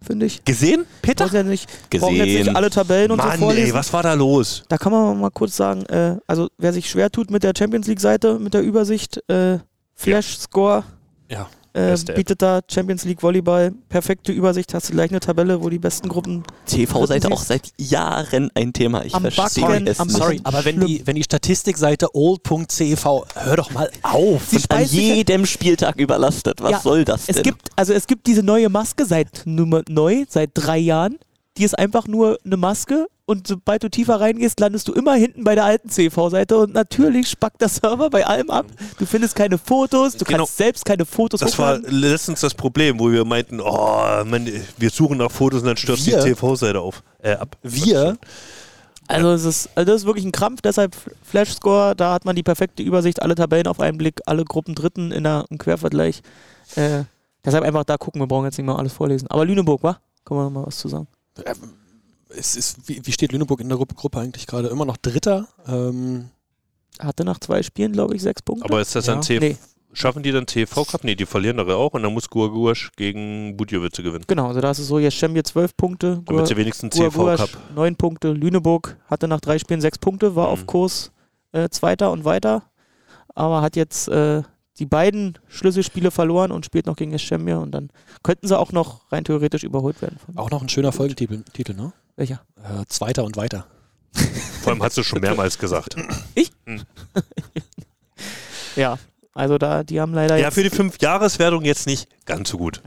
Finde ich. Gesehen, Peter? Braucht ja nicht, brauchen jetzt Gesehen. nicht alle Tabellen und Mann, so vorlesen. ey, was war da los? Da kann man mal kurz sagen, äh, also wer sich schwer tut mit der Champions League-Seite, mit der Übersicht, äh, Flash Score Ja. äh, bietet da Champions League Volleyball perfekte Übersicht, hast du gleich eine Tabelle, wo die besten Gruppen. TV-Seite auch seit Jahren ein Thema. Ich Am verstehe Backen, es am nicht. Sorry, aber wenn die, wenn die Statistikseite old.cev, hör doch mal auf. Sie an jedem Spieltag überlastet. Was Ja, soll das Es denn? gibt, also es gibt diese neue Maske seit neu, seit drei Jahren. Die ist einfach nur eine Maske und sobald du tiefer reingehst, landest du immer hinten bei der alten CV-Seite und natürlich spackt der Server bei allem ab. Du findest keine Fotos, du Genau. kannst selbst keine Fotos Das war hochladen. letztens das Problem, wo wir meinten, oh, man, wir suchen nach Fotos und dann stürzt Wir? die TV-Seite auf. Äh, ab. Wir, Also, es ist, also das ist wirklich ein Krampf, deshalb Flash Score, da hat man die perfekte Übersicht, alle Tabellen auf einen Blick, alle Gruppen Dritten in der, im Quervergleich. Äh, deshalb einfach da gucken, wir brauchen jetzt nicht mal alles vorlesen. Aber Lüneburg, wa? Kann man noch mal was zu sagen? Es ist, wie, wie steht Lüneburg in der Gruppe, eigentlich gerade? Immer noch Dritter. Ähm, Hatte nach zwei Spielen, glaube ich, sechs Punkte. Aber ist das Ja. dann TV? nee, Schaffen die dann TV-Cup? Nee, die verlieren doch auch und dann muss Guaguasch gegen Budjovice gewinnen. genau, also da ist es so, jetzt Schembje zwölf Punkte, Damit sie wenigstens TV-Cup. Guaguasch neun Punkte, Lüneburg hatte nach drei Spielen sechs Punkte, war Mhm. auf Kurs äh, Zweiter und weiter, aber hat jetzt äh, die beiden Schlüsselspiele verloren und spielt noch gegen Eschembje und dann könnten sie auch noch rein theoretisch überholt werden. Auch noch ein schöner Folgetitel, Titel, ne? Welcher? Äh, Zweiter und weiter. Vor allem hast du schon mehrmals gesagt. Ja, also da, die haben leider Ja, für die Fünf-Jahreswertung jetzt nicht ganz so gut.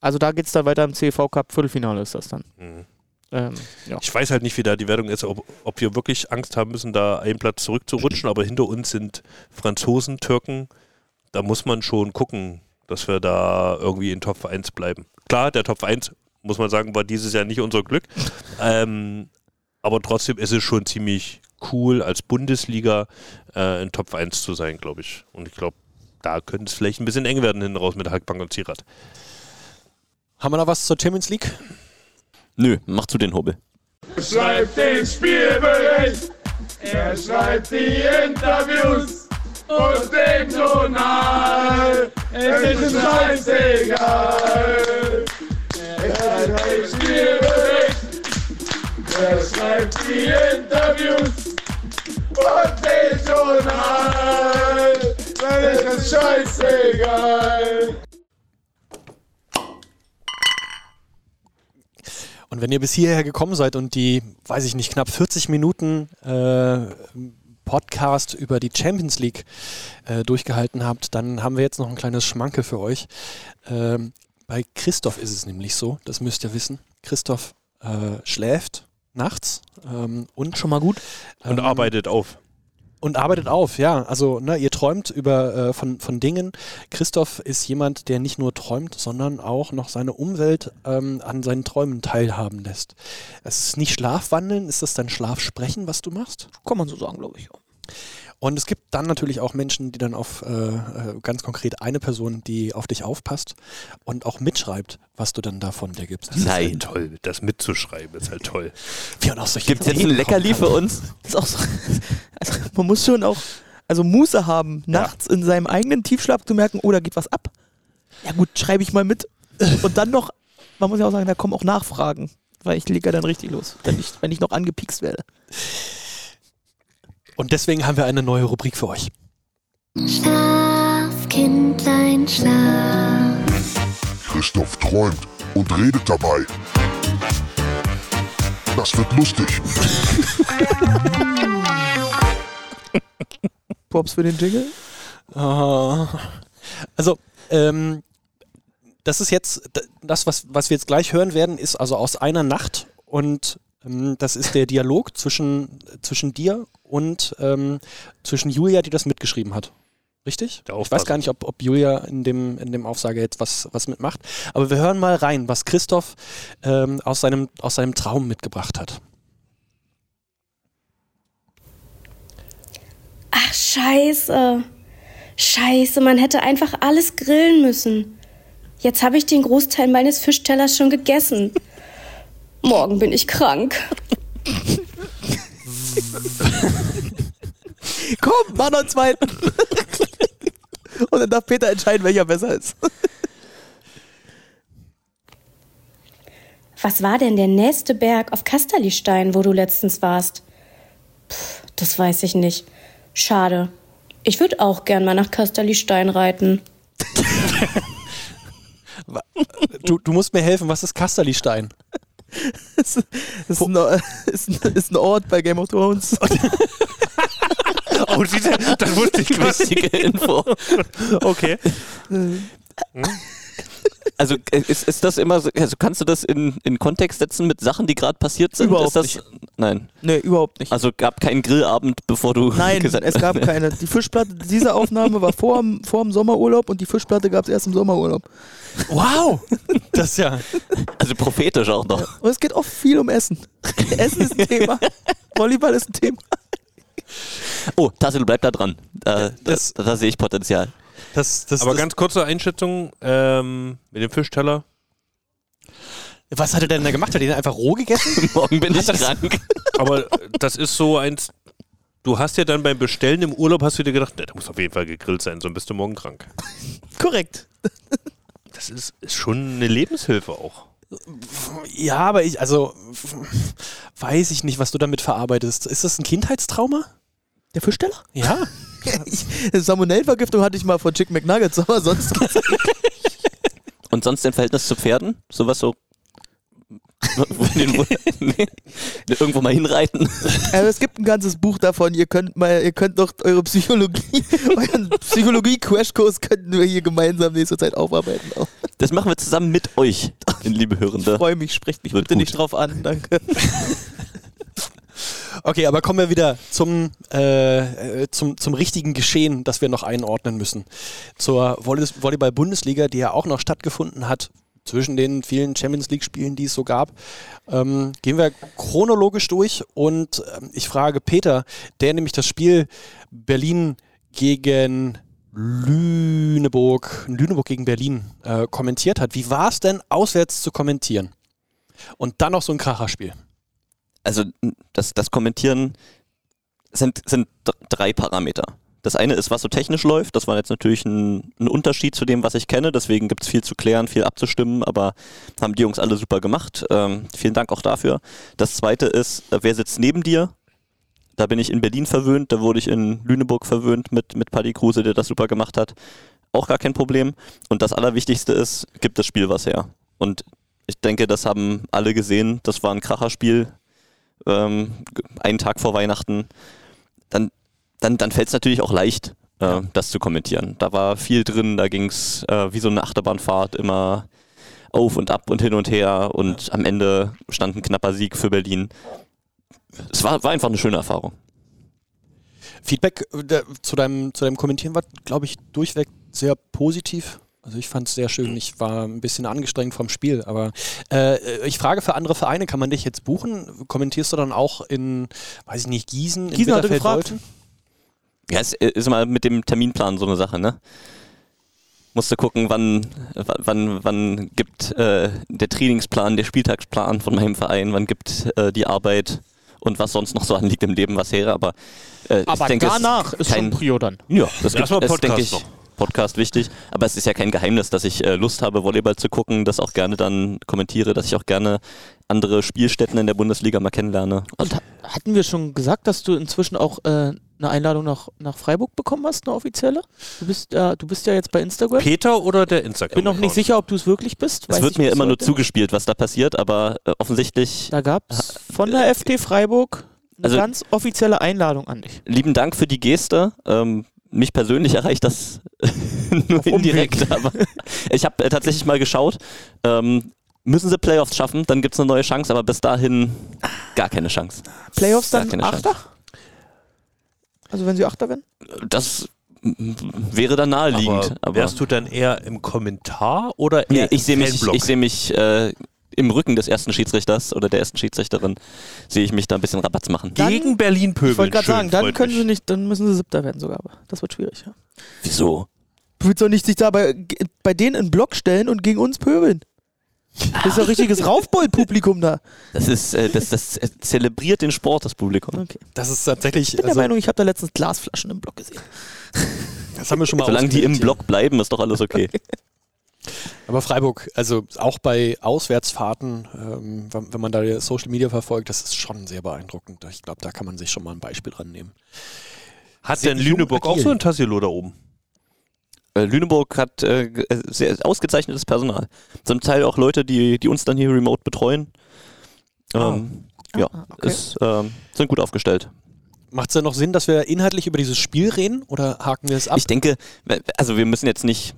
also da geht es dann weiter im CV Cup, Viertelfinale ist das dann. Mhm. Ähm, ja. Ich weiß halt nicht, wie da die Wertung ist, ob, ob wir wirklich Angst haben müssen, da einen Platz zurückzurutschen, aber hinter uns sind Franzosen, Türken. Da muss man schon gucken, dass wir da irgendwie in Top 1 bleiben. Klar, der Top 1, muss man sagen, war dieses Jahr nicht unser Glück. ähm, aber trotzdem ist es schon ziemlich cool, als Bundesliga äh, in Top 1 zu sein, glaube ich. Und ich glaube, da könnte es vielleicht ein bisschen eng werden hinten raus mit Hackbank und Zierat. Haben wir noch was zur Champions League? Nö, mach zu den Hobel. schreibt den Spielbericht, er schreibt die Interviews und den Journal. Es ist scheißegal. Er schreibt den Spielbericht, er schreibt die Interviews und den Journal. Es ist scheißegal. Und wenn ihr bis hierher gekommen seid und die, weiß ich nicht, knapp 40 Minuten äh, Podcast über die Champions League äh, durchgehalten habt, dann haben wir jetzt noch ein kleines Schmanke für euch. Ähm, bei Christoph ist es nämlich so, das müsst ihr wissen. Christoph äh, schläft nachts ähm, und Schon mal gut. Und ähm, arbeitet auf. und arbeitet auf, ja. Also, ne, ihr träumt über äh, von, von Dingen. Christoph ist jemand, der nicht nur träumt, sondern auch noch seine Umwelt ähm, an seinen Träumen teilhaben lässt. Es ist nicht Schlafwandeln, ist das dein Schlafsprechen, was du machst? Kann man so sagen, glaube ich. Und es gibt dann natürlich auch Menschen, die dann auf äh, äh, ganz konkret eine Person, die auf dich aufpasst und auch mitschreibt, was du dann davon dir gibst. Das ist Nein. halt toll. Das mitzuschreiben ist halt toll. Wie und auch solche Gibt's jetzt ein Leckerli für uns? Ist auch so, also man muss schon auch, also Muße haben, nachts in seinem eigenen Tiefschlaf zu merken, oh, da geht was ab. Ja gut, schreibe ich mal mit. Und dann noch, man muss ja auch sagen, da kommen auch Nachfragen. Weil ich lege ja dann richtig los, wenn ich, wenn ich noch angepikst werde. Und deswegen haben wir eine neue Rubrik für euch. Schlaf, Kindlein, schlaf. Christoph träumt und redet dabei. Das wird lustig. Props für den Jingle. Ah. Also, ähm, das ist jetzt, das, was, was wir jetzt gleich hören werden, ist also aus einer Nacht und ähm, das ist der Dialog zwischen, zwischen dir und ähm, zwischen Julia, die das mitgeschrieben hat. Richtig? Ich weiß gar nicht, ob, ob Julia in dem, in dem Aufsage jetzt was, was mitmacht. Aber wir hören mal rein, was Christoph ähm, aus, seinem, aus seinem Traum mitgebracht hat. Ach, scheiße. Scheiße, man hätte einfach alles grillen müssen. Jetzt habe ich den Großteil meines Fischtellers schon gegessen. Morgen bin ich krank. Komm, mach noch einen zweiten. Und dann darf Peter entscheiden, welcher besser ist. Was war denn der nächste Berg auf Kasterlistein, wo du letztens warst? Pff, das weiß ich nicht. Schade. Ich würde auch gern mal nach Kasterlistein reiten. Du, du musst mir helfen, was ist Kasterlistein? Das ist ist, ein, ist ein Ort bei Game of Thrones. Oh, diese, das wusste ich gar nicht. Wichtige Info. Okay. Also äh, ist, ist das immer so, also kannst du das in, in Kontext setzen mit Sachen, die gerade passiert sind? Überhaupt ist das, nicht. Nein. Nee, überhaupt nicht. Also gab keinen Grillabend, bevor du Nein, gesagt es gab keine. Die Fischplatte, diese Aufnahme war vor dem, vor dem Sommerurlaub und die Fischplatte gab es erst im Sommerurlaub. Wow! Das ist ja. Also prophetisch auch noch. Und es geht oft viel um Essen. Essen ist ein Thema. Volleyball ist ein Thema. Oh, Tassel, bleib da dran. Da, das- da, da sehe ich Potenzial. Das, das, Aber das, ganz kurze Einschätzung ähm, mit dem Fischteller. was hat er denn da gemacht? Hat er den einfach roh gegessen? Morgen bin ich krank. Aber das ist so eins. Du hast ja dann beim Bestellen im Urlaub hast du dir gedacht, ne, da muss auf jeden Fall gegrillt sein, sonst bist du morgen krank. Korrekt. Das ist, ist schon eine Lebenshilfe auch. Ja, aber ich, also, weiß ich nicht, was du damit verarbeitest. Ist das ein Kindheitstrauma? Der Fischteller? Ja. Salmonellenvergiftung hatte ich mal von Chicken McNuggets, aber sonst geht's Und sonst dein Verhältnis zu Pferden? Sowas so. nee, irgendwo mal hinreiten. Aber es gibt ein ganzes Buch davon. Ihr könnt mal, ihr könnt doch eure Psychologie, euren Psychologie-Crashkurs könnten wir hier gemeinsam nächste Zeit aufarbeiten. Auch. Das machen wir zusammen mit euch, liebe Hörende. Ich freue mich, sprecht mich Wird bitte gut. nicht drauf an. Danke. Okay, aber kommen wir wieder zum, äh, äh, zum, zum richtigen Geschehen, das wir noch einordnen müssen. Zur Volley- Volleyball-Bundesliga, die ja auch noch stattgefunden hat, zwischen den vielen Champions League-Spielen, die es so gab. Ähm, gehen wir chronologisch durch und ähm, ich frage Peter, der nämlich das Spiel Berlin gegen Lüneburg, Lüneburg gegen Berlin äh, kommentiert hat. Wie war es denn, auswärts zu kommentieren? Und dann noch so ein Kracherspiel. Also das, das Kommentieren sind, sind drei Parameter. Das eine ist, was so technisch läuft. Das war jetzt natürlich ein, ein Unterschied zu dem, was ich kenne. Deswegen gibt es viel zu klären, viel abzustimmen, aber haben die Jungs alle super gemacht. Ähm, vielen Dank auch dafür. Das zweite ist, äh, wer sitzt neben dir? Da bin ich in Berlin verwöhnt, da wurde ich in Lüneburg verwöhnt mit, mit Paddy Kruse, der das super gemacht hat. Auch gar kein Problem. Und das Allerwichtigste ist, gibt das Spiel was her. Und ich denke, das haben alle gesehen. Das war ein Kracherspiel. Ähm, einen Tag vor Weihnachten. Dann, dann, dann fällt es natürlich auch leicht, äh, das zu kommentieren. Da war viel drin, da ging es äh, wie so eine Achterbahnfahrt immer auf und ab und hin und her und am Ende stand ein knapper Sieg für Berlin. Es war, war einfach eine schöne Erfahrung. Feedback äh, zu, deinem, zu deinem Kommentieren war, glaube ich, durchweg sehr positiv. Also ich fand es sehr schön. Ich war ein bisschen angestrengt vom Spiel, aber äh, ich frage für andere Vereine, kann man dich jetzt buchen? Kommentierst du dann auch in, weiß ich nicht, Gießen, in Gießen hatte Bitterfeld? Ja, es ist immer mit dem Terminplan so eine Sache, ne? Musst du gucken, wann, wa- wann, wann gibt äh, der Trainingsplan, der Spieltagsplan von meinem Verein, wann gibt äh, die Arbeit und was sonst noch so anliegt im Leben was her. Aber, äh, Aber ich denke, danach ist kein, schon Prio dann. Ja, das gibt Erstmal es, Podcast denke ich. noch. Podcast wichtig. Aber es ist ja kein Geheimnis, dass ich äh, Lust habe, Volleyball zu gucken, das auch gerne dann kommentiere, dass ich auch gerne andere Spielstätten in der Bundesliga mal kennenlerne. Und ha- hatten wir schon gesagt, dass du inzwischen auch äh, eine Einladung nach, nach Freiburg bekommen hast, eine offizielle? Du bist, ja, du bist ja jetzt bei Instagram. Peter oder der Instagram? bin noch nicht sicher, ob du es wirklich bist. Es wird ich mir immer nur zugespielt, was da passiert, aber äh, offensichtlich. Da gab es von der FT Freiburg eine Also- ganz offizielle Einladung an dich. Lieben Dank für die Geste. Ähm, mich persönlich erreicht das nur indirekt, aber ich habe äh, tatsächlich mal geschaut. Ähm, müssen sie Playoffs schaffen, dann gibt es eine neue Chance, aber bis dahin gar keine Chance. Playoffs Gar dann keine Achter? Also wenn sie Achter werden? Das wäre dann naheliegend. Aber wärst du dann eher im Kommentar oder Nee, eher ich sehe im mich, Fanblock? ich seh mich äh, im Rücken des ersten Schiedsrichters oder der ersten Schiedsrichterin, sehe ich mich da ein bisschen Rabatz machen. Gegen Berlin pöbeln. Ich wollte gerade sagen, dann können sie nicht, dann müssen sie Siebter werden sogar. Aber das wird schwierig. Ja. Wieso? Du willst doch nicht sich da bei, bei denen in den Block stellen und gegen uns pöbeln. Das ist doch richtiges Raufbold-Publikum da. Das ist, äh, das, das äh, zelebriert den Sport, das Publikum. Okay. Das ist tatsächlich. Ich bin der also, Meinung, ich habe da letztens Glasflaschen im Block gesehen. das haben wir schon mal Solange die im Block bleiben, ist doch alles okay. Aber Freiburg, also auch bei Auswärtsfahrten, ähm, wenn, wenn man da die Social Media verfolgt, das ist schon sehr beeindruckend. Ich glaube, da kann man sich schon mal ein Beispiel dran nehmen. Hat Sehr denn Lüneburg auch so ein Tassilo da oben? Äh, Lüneburg hat äh, äh, sehr ausgezeichnetes Personal. Zum Teil auch Leute, die, die uns dann hier remote betreuen. Ähm, Ja, Ah, okay. ist, ähm, sind gut aufgestellt. Macht es denn noch Sinn, dass wir inhaltlich über dieses Spiel reden oder haken wir es ab? Ich denke, also wir müssen jetzt nicht.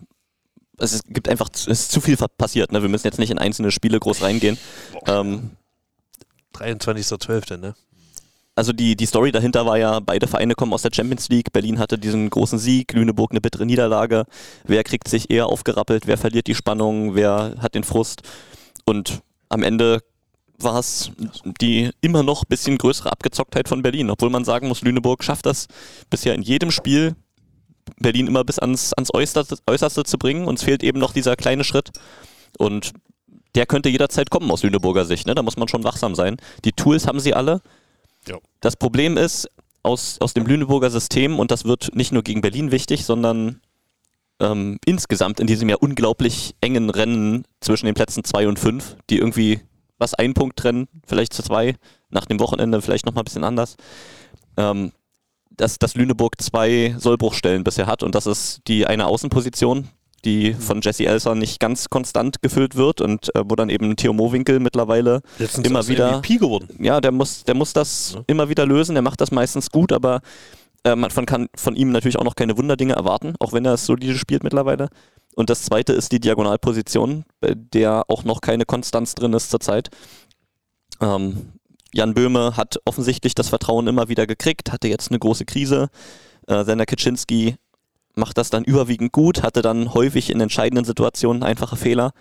Es ist- gibt einfach, zu- es ist zu viel passiert. Ne? Wir müssen jetzt nicht in einzelne Spiele groß reingehen. Ähm, 23.12., ne? also die, die Story dahinter war ja, beide Vereine kommen aus der Champions League. Berlin hatte diesen großen Sieg, Lüneburg eine bittere Niederlage. Wer kriegt sich eher aufgerappelt? Wer verliert die Spannung? Wer hat den Frust? Und am Ende war es die immer noch bisschen größere Abgezocktheit von Berlin, obwohl man sagen muss, Lüneburg schafft das bisher in jedem Spiel, Berlin immer bis ans, ans Äußerste, Äußerste zu bringen. Uns fehlt eben noch dieser kleine Schritt. Und der könnte jederzeit kommen aus Lüneburger Sicht. Ne? Da muss man schon wachsam sein. Die Tools haben sie alle. Ja. Das Problem ist, aus, aus dem Lüneburger System, und das wird nicht nur gegen Berlin wichtig, sondern ähm, insgesamt in diesem ja unglaublich engen Rennen zwischen den Plätzen 2 und 5, die irgendwie was ein Punkt trennen, vielleicht zu zwei, nach dem Wochenende vielleicht nochmal ein bisschen anders. Ähm, dass, dass Lüneburg zwei Sollbruchstellen bisher hat und das ist die eine Außenposition, die von Jesse Elser nicht ganz konstant gefüllt wird und äh, wo dann eben Theo Mowinkel mittlerweile Letztens immer wieder MVP geworden. ja, der muss, der muss das immer wieder lösen. Der macht das meistens gut, aber äh, man kann von ihm natürlich auch noch keine Wunderdinge erwarten, auch wenn er es solide spielt mittlerweile. Und das zweite ist die Diagonalposition, bei der auch noch keine Konstanz drin ist zurzeit. Ähm, Jan Böhme hat offensichtlich das Vertrauen immer wieder gekriegt, hatte jetzt eine große Krise. Äh, Sender Kaczynski macht das dann überwiegend gut, hatte dann häufig in entscheidenden Situationen einfache Fehler.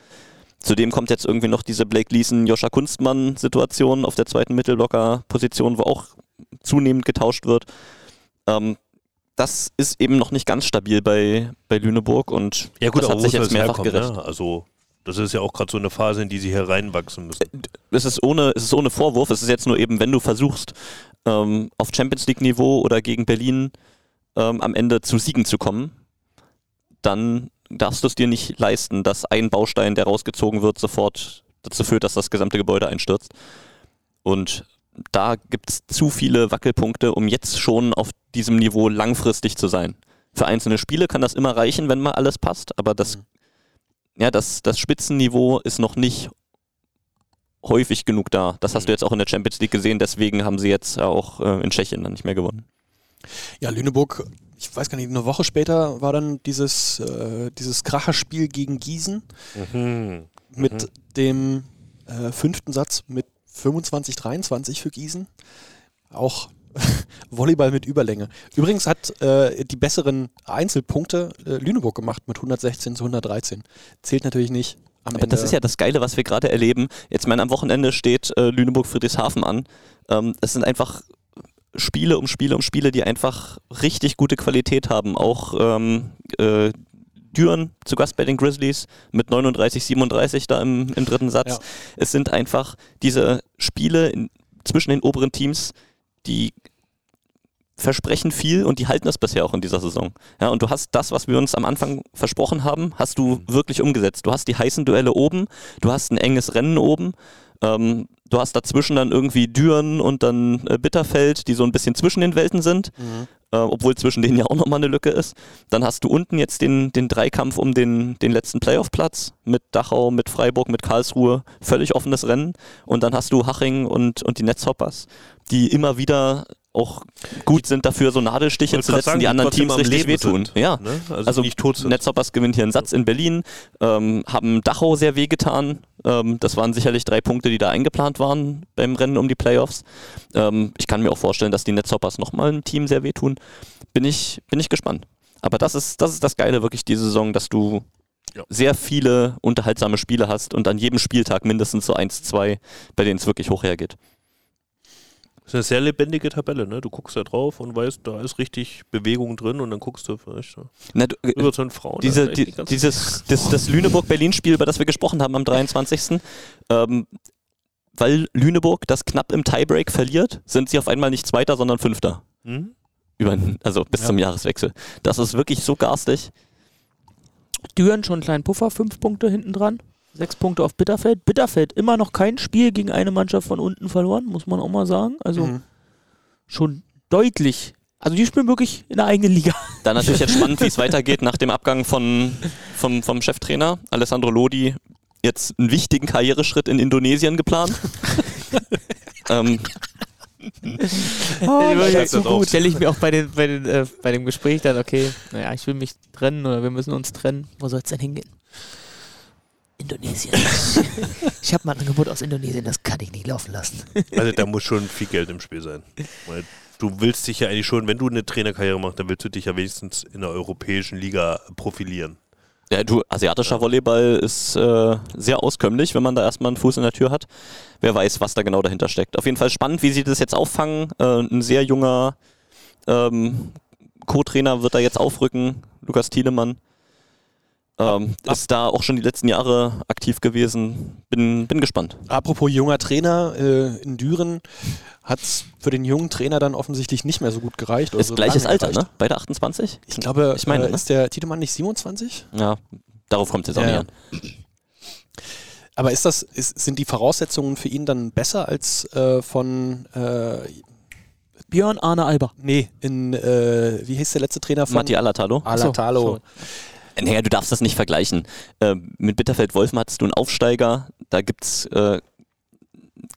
Zudem kommt jetzt irgendwie noch diese Blake Leeson, Joscha Kunstmann Situation auf der zweiten Mittelblocker-Position, wo auch zunehmend getauscht wird. Ähm, das ist eben noch nicht ganz stabil bei, bei Lüneburg und Ja gut, das hat sich jetzt mehrfach herkommen, gerecht. ne? Also das ist ja auch gerade so eine Phase, in die sie hier reinwachsen müssen. Es ist ohne, es ist ohne Vorwurf, es ist jetzt nur eben, wenn du versuchst, ähm, auf Champions League-Niveau oder gegen Berlin ähm, am Ende zu Siegen zu kommen, dann darfst du es dir nicht leisten, dass ein Baustein, der rausgezogen wird, sofort dazu führt, dass das gesamte Gebäude einstürzt. Und da gibt es zu viele Wackelpunkte, um jetzt schon auf diesem Niveau langfristig zu sein. Für einzelne Spiele kann das immer reichen, wenn mal alles passt, aber das, ja, das, das Spitzenniveau ist noch nicht häufig genug da. Das hast du jetzt auch in der Champions League gesehen, deswegen haben sie jetzt auch äh, in Tschechien dann nicht mehr gewonnen. Ja, Lüneburg, ich weiß gar nicht, eine Woche später war dann dieses, äh, dieses Kracherspiel gegen Gießen Mhm. mit dem äh, fünften Satz mit 25, 23 für Gießen. Auch Volleyball mit Überlänge. Übrigens hat äh, die besseren Einzelpunkte äh, Lüneburg gemacht mit 116 zu 113. Zählt natürlich nicht. Am Aber Ende. das ist ja das Geile, was wir gerade erleben. Jetzt, mein, am Wochenende steht äh, Lüneburg-Friedrichshafen an. Ähm, es sind einfach Spiele um Spiele um Spiele, die einfach richtig gute Qualität haben. Auch ähm, äh, Düren zu Gast bei den Grizzlies mit 39, 37 da im, im dritten Satz. Ja. Es sind einfach diese Spiele in, zwischen den oberen Teams, die versprechen viel und die halten es bisher auch in dieser Saison. Ja, und du hast das, was wir uns am Anfang versprochen haben, hast du wirklich umgesetzt. Du hast die heißen Duelle oben, du hast ein enges Rennen oben. Ähm, du hast dazwischen dann irgendwie Düren und dann äh, Bitterfeld, die so ein bisschen zwischen den Welten sind, Mhm. äh, obwohl zwischen denen ja auch nochmal eine Lücke ist. Dann hast du unten jetzt den, den Dreikampf um den, den letzten Playoff-Platz mit Dachau, mit Freiburg, mit Karlsruhe. Völlig offenes Rennen. Und dann hast du Haching und, und die Netzhoppers, die immer wieder auch gut sind dafür, so Nadelstiche zu setzen, sagen, die anderen Teams am richtig wehtun. sind, Ja, ne? Also also nicht tot sind. Netzhoppers gewinnt hier einen Satz in Berlin, ähm, haben Dachau sehr wehgetan. Ähm, das waren sicherlich drei Punkte, die da eingeplant waren beim Rennen um die Playoffs. Ähm, ich kann mir auch vorstellen, dass die Netzhoppers nochmal im Team sehr wehtun. Bin ich, bin ich gespannt. Aber das ist, das ist das Geile wirklich diese Saison, dass du Ja. sehr viele unterhaltsame Spiele hast und an jedem Spieltag mindestens so eins, zwei, bei denen es wirklich hoch hergeht. Das ist eine sehr lebendige Tabelle, ne? Du guckst da drauf und weißt, da ist richtig Bewegung drin und dann guckst du vielleicht so. Na, du, äh, über so einen Frauen. diese, die, ganz- dieses, das, das Lüneburg-Berlin-Spiel, über das wir gesprochen haben am 23. Ähm, weil Lüneburg das knapp im Tiebreak verliert, sind sie auf einmal nicht Zweiter, sondern Fünfter. Hm? Über, also bis Ja. zum Jahreswechsel. Das ist wirklich so garstig. Düren schon einen kleinen Puffer, fünf Punkte hinten dran. Sechs Punkte auf Bitterfeld. Bitterfeld immer noch kein Spiel gegen eine Mannschaft von unten verloren, muss man auch mal sagen. Also Mhm. schon deutlich. Also die spielen wirklich in der eigenen Liga. Dann natürlich jetzt spannend, wie es weitergeht nach dem Abgang von, vom, vom Cheftrainer. Alessandro Lodi jetzt einen wichtigen Karriereschritt in Indonesien geplant. ähm, Oh, das so gut. Stelle ich mir auch bei, den, bei, den, äh, bei dem Gespräch dann, okay, naja, ich will mich trennen oder wir müssen uns trennen. Wo soll es denn hingehen? Indonesien. ich habe mal ein Angebot aus Indonesien, das kann ich nicht laufen lassen. Also da muss schon viel Geld im Spiel sein. Weil du willst dich ja eigentlich schon, wenn du eine Trainerkarriere machst, dann willst du dich ja wenigstens in der europäischen Liga profilieren. Ja, du, asiatischer Volleyball ist äh, sehr auskömmlich, wenn man da erstmal einen Fuß in der Tür hat. Wer weiß, was da genau dahinter steckt. Auf jeden Fall spannend, wie sie das jetzt auffangen. Äh, ein sehr junger ähm, Co-Trainer wird da jetzt aufrücken, Lukas Thielemann. Ähm, ist da auch schon die letzten Jahre aktiv gewesen. Bin, bin gespannt. Apropos junger Trainer, äh, in Düren hat es für den jungen Trainer dann offensichtlich nicht mehr so gut gereicht. oder Ist so gleiches lange Alter, gereicht. ne? Beide 28? Ich glaube, Ich meine, äh, ne? ist der Tiedemann nicht 27? Ja, darauf kommt es jetzt auch Ja, nicht ja. an. Aber ist das, ist, sind die Voraussetzungen für ihn dann besser als äh, von äh, Björn Arne Alber. nee, in äh, wie hieß der letzte Trainer von Matti Alatalo. Alatalo. Naja, du darfst das nicht vergleichen. Ähm, mit Bitterfeld-Wolfen hattest du einen Aufsteiger, da gibt es äh,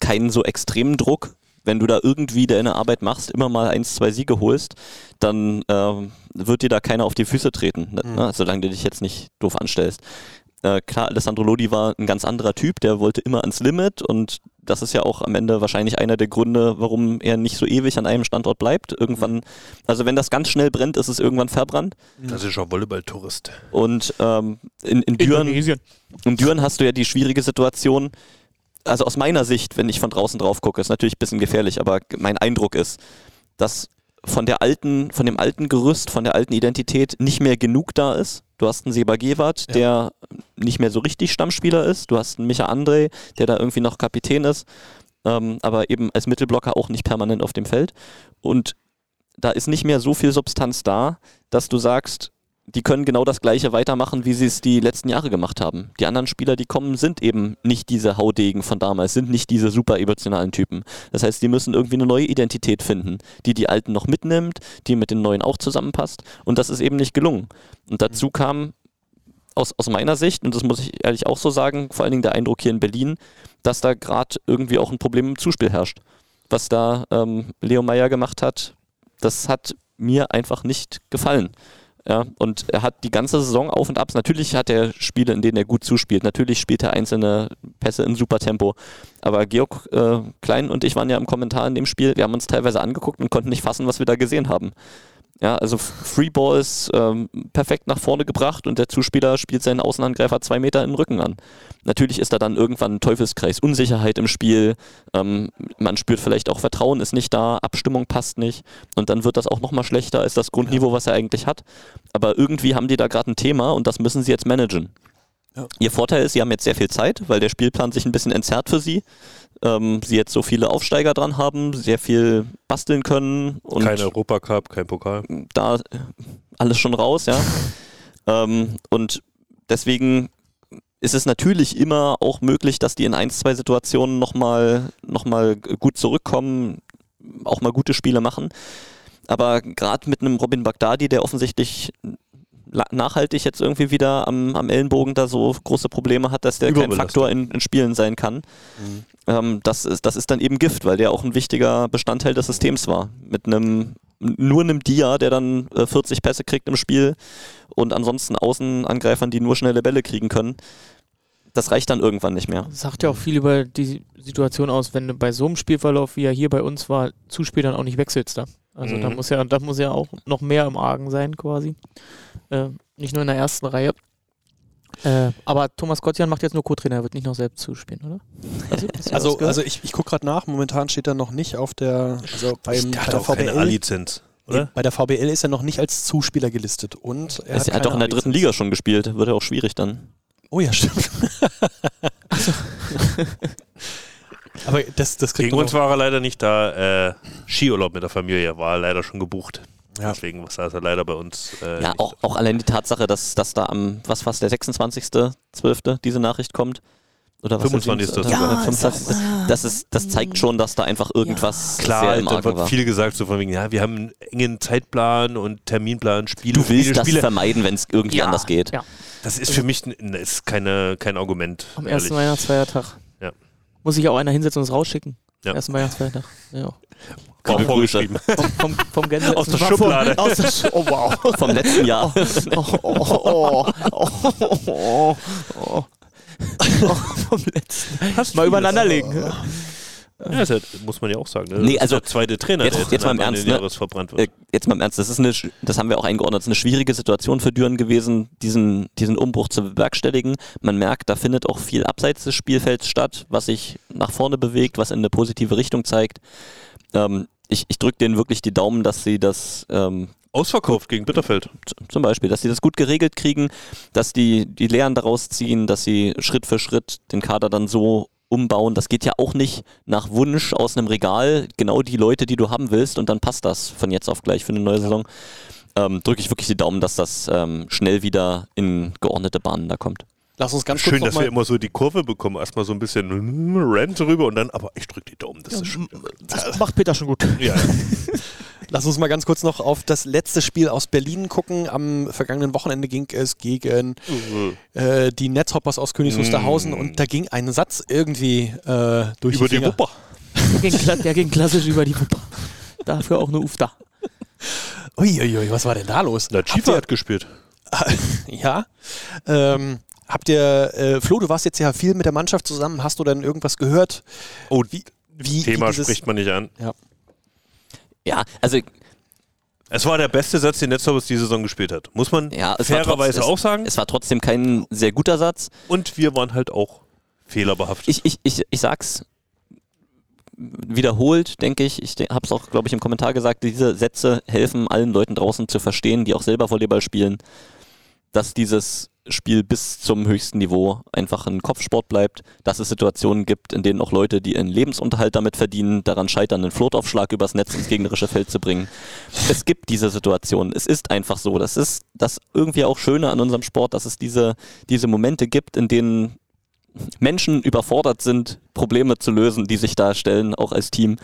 keinen so extremen Druck. Wenn du da irgendwie deine Arbeit machst, immer mal eins, zwei Siege holst, dann ähm, wird dir da keiner auf die Füße treten, ne? Mhm. solange du dich jetzt nicht doof anstellst. Äh, klar, Alessandro Lodi war ein ganz anderer Typ, der wollte immer ans Limit und das ist ja auch am Ende wahrscheinlich einer der Gründe, warum er nicht so ewig an einem Standort bleibt. Irgendwann, also wenn das ganz schnell brennt, ist es irgendwann verbrannt. Klassischer Volleyball-Tourist. Und ähm, in, in, Düren, in Düren hast du ja die schwierige Situation, also aus meiner Sicht, wenn ich von draußen drauf gucke, ist natürlich ein bisschen gefährlich, aber mein Eindruck ist, dass von der alten, von dem alten Gerüst, von der alten Identität nicht mehr genug da ist. Du hast einen Seba Gewart, der nicht mehr so richtig Stammspieler ist. Du hast einen Micha André, der da irgendwie noch Kapitän ist, ähm, aber eben als Mittelblocker auch nicht permanent auf dem Feld. Und da ist nicht mehr so viel Substanz da, dass du sagst, die können genau das Gleiche weitermachen, wie sie es die letzten Jahre gemacht haben. Die anderen Spieler, die kommen, sind eben nicht diese Haudegen von damals, sind nicht diese super emotionalen Typen. Das heißt, die müssen irgendwie eine neue Identität finden, die die Alten noch mitnimmt, die mit den Neuen auch zusammenpasst. Und das ist eben nicht gelungen. Und dazu kam aus, aus meiner Sicht, und das muss ich ehrlich auch so sagen, vor allen Dingen der Eindruck hier in Berlin, dass da gerade irgendwie auch ein Problem im Zuspiel herrscht. Was da ähm, Leo Meyer gemacht hat, das hat mir einfach nicht gefallen. Ja, und er hat die ganze Saison auf und abs. Natürlich hat er Spiele, in denen er gut zuspielt. Natürlich spielt er einzelne Pässe in super Tempo. Aber Georg äh, Klein und ich waren ja im Kommentar in dem Spiel. Wir haben uns teilweise angeguckt und konnten nicht fassen, was wir da gesehen haben. Ja, also Free Ball ist ähm, perfekt nach vorne gebracht und der Zuspieler spielt seinen Außenangreifer zwei Meter in den Rücken an. Natürlich ist da dann irgendwann ein Teufelskreis, Unsicherheit im Spiel, ähm, man spürt vielleicht auch Vertrauen ist nicht da, Abstimmung passt nicht und dann wird das auch nochmal schlechter als das Grundniveau, was er eigentlich hat. Aber irgendwie haben die da gerade ein Thema und das müssen sie jetzt managen. Ja. Ihr Vorteil ist, sie haben jetzt sehr viel Zeit, weil der Spielplan sich ein bisschen entzerrt für sie. Ähm, sie jetzt so viele Aufsteiger dran haben, sehr viel basteln können und Kein Europacup, kein Pokal. da alles schon raus, ja. ähm, und deswegen ist es natürlich immer auch möglich, dass die in ein, zwei Situationen nochmal noch mal gut zurückkommen, auch mal gute Spiele machen. Aber gerade mit einem Robin Bagdadi, der offensichtlich nachhaltig jetzt irgendwie wieder am, am Ellenbogen da so große Probleme hat, dass der kein. Faktor in, in Spielen sein kann. Ähm, das, ist, das ist dann eben Gift, weil der auch ein wichtiger Bestandteil des Systems war. Mit einem nur einem Dia, der dann äh, 40 Pässe kriegt im Spiel und ansonsten Außenangreifern, die nur schnelle Bälle kriegen können. Das reicht dann irgendwann nicht mehr. Sagt ja auch viel über die Situation aus, wenn du bei so einem Spielverlauf, wie er hier bei uns war, Zuspielern auch nicht wechselst da. Also da Mhm. muss ja, da muss ja auch noch mehr im Argen sein quasi. Äh, nicht nur in der ersten Reihe. Äh, aber Thomas Gottjan macht jetzt nur Co-Trainer, er wird nicht noch selbst zuspielen, oder? Also, Also, also ich, ich gucke gerade nach, momentan steht er noch nicht auf der, also beim, Der bei hat der auch keine VBL. A-Lizenz, Nee, oder? bei der VBL ist er noch nicht als Zuspieler gelistet und er Er hat, hat, doch in der dritten. Liga schon gespielt, wird ja auch schwierig dann. Oh ja, stimmt. Aber das, das kriegt Gegen uns war er leider nicht da. Äh, Skiurlaub mit der Familie war leider schon gebucht. Ja. Deswegen saß er leider bei uns. Äh, Ja, auch, auch allein die Tatsache, dass, dass da am, was war's, der 26.12. diese Nachricht kommt. Oder was 25. Oder Ja, 25. Das, ist, das zeigt schon, dass da einfach irgendwas Klar, sehr im da Argen wird war. viel gesagt, so von wegen, ja, wir haben einen engen Zeitplan und Terminplan, Spiele, Du willst Spiele, das Spiele. vermeiden, wenn es irgendwie Ja, anders geht. ja. Das ist für mich ist keine, kein Argument. Am ehrlich. ersten Weihnachtsfeiertag. Muss sich auch einer hinsetzen und es rausschicken. Ja. Ersten Weihnachtsfeiertag. Ja. Grüße. vorgeschrieben. Vom, vom, vom Gänse Aus der War Schublade. Aus der Sch oh wow. Vom letzten Jahr. Oh, oh, oh, oh, oh, oh. oh. Vom letzten. Mal übereinander legen. Ja, ist halt, muss man ja auch sagen. Ne? Nee, Das also, der zweite Trainer, jetzt- der jetzt, jetzt mal im Ernst, ne? Verbrannt wird. Äh, jetzt mal im Ernst, das ist eine, das haben wir auch eingeordnet, das ist eine schwierige Situation für Düren gewesen, diesen, diesen Umbruch zu bewerkstelligen. Man merkt, da findet auch viel abseits des Spielfelds statt, was sich nach vorne bewegt, was in eine positive Richtung zeigt. Ähm, ich ich drücke denen wirklich die Daumen, dass sie das ähm, Ausverkauft gegen Bitterfeld. zum Beispiel, dass sie das gut geregelt kriegen, dass die die Lehren daraus ziehen, dass sie Schritt für Schritt den Kader dann so umbauen. Das geht ja auch nicht nach Wunsch aus einem Regal, genau die Leute, die du haben willst und dann passt das von jetzt auf gleich für eine neue Saison. Ähm, Drücke ich wirklich die Daumen, dass das ähm, schnell wieder in geordnete Bahnen da kommt. Lass uns ganz Schön, kurz dass wir immer so die Kurve bekommen. Erstmal so ein bisschen Rant rüber und dann, aber ich drücke die Daumen. Das ist schon. Das macht Peter schon gut. Ja, lass uns mal ganz kurz noch auf das letzte Spiel aus Berlin gucken. Am vergangenen Wochenende ging es gegen äh, die Netzhoppers aus Königs Wusterhausen Mm. und da ging ein Satz irgendwie äh, durch über die, die Finger. Wupper. Der ging, kla- der ging klassisch über die Wupper. Dafür auch eine Ufta. Uiuiui, was war denn da los? Na, ihr- hat gespielt. Ja. Ähm, habt ihr, äh, Flo, du warst jetzt ja viel mit der Mannschaft zusammen. Hast du denn irgendwas gehört? Oh, Wie, wie, Thema wie dieses, spricht man nicht an. Ja, also Es war der beste Satz, den Netzhoppers die Saison gespielt hat. Muss man ja, fairerweise auch sagen. Es, es war trotzdem kein sehr guter Satz. Und wir waren halt auch fehlerbehaftet. Ich, ich, ich, ich sag's wiederholt, denke ich. Ich habe es auch, glaube ich, im Kommentar gesagt. Diese Sätze helfen allen Leuten draußen zu verstehen, die auch selber Volleyball spielen, dass dieses Spiel bis zum höchsten Niveau einfach ein Kopfsport bleibt, dass es Situationen gibt, in denen auch Leute, die ihren Lebensunterhalt damit verdienen, daran scheitern, einen Flotaufschlag übers Netz ins gegnerische Feld zu bringen. Es gibt diese Situationen. Es ist einfach so. Das ist das irgendwie auch Schöne an unserem Sport, dass es diese, diese Momente gibt, in denen Menschen überfordert sind, Probleme zu lösen, die sich da stellen, auch als Team.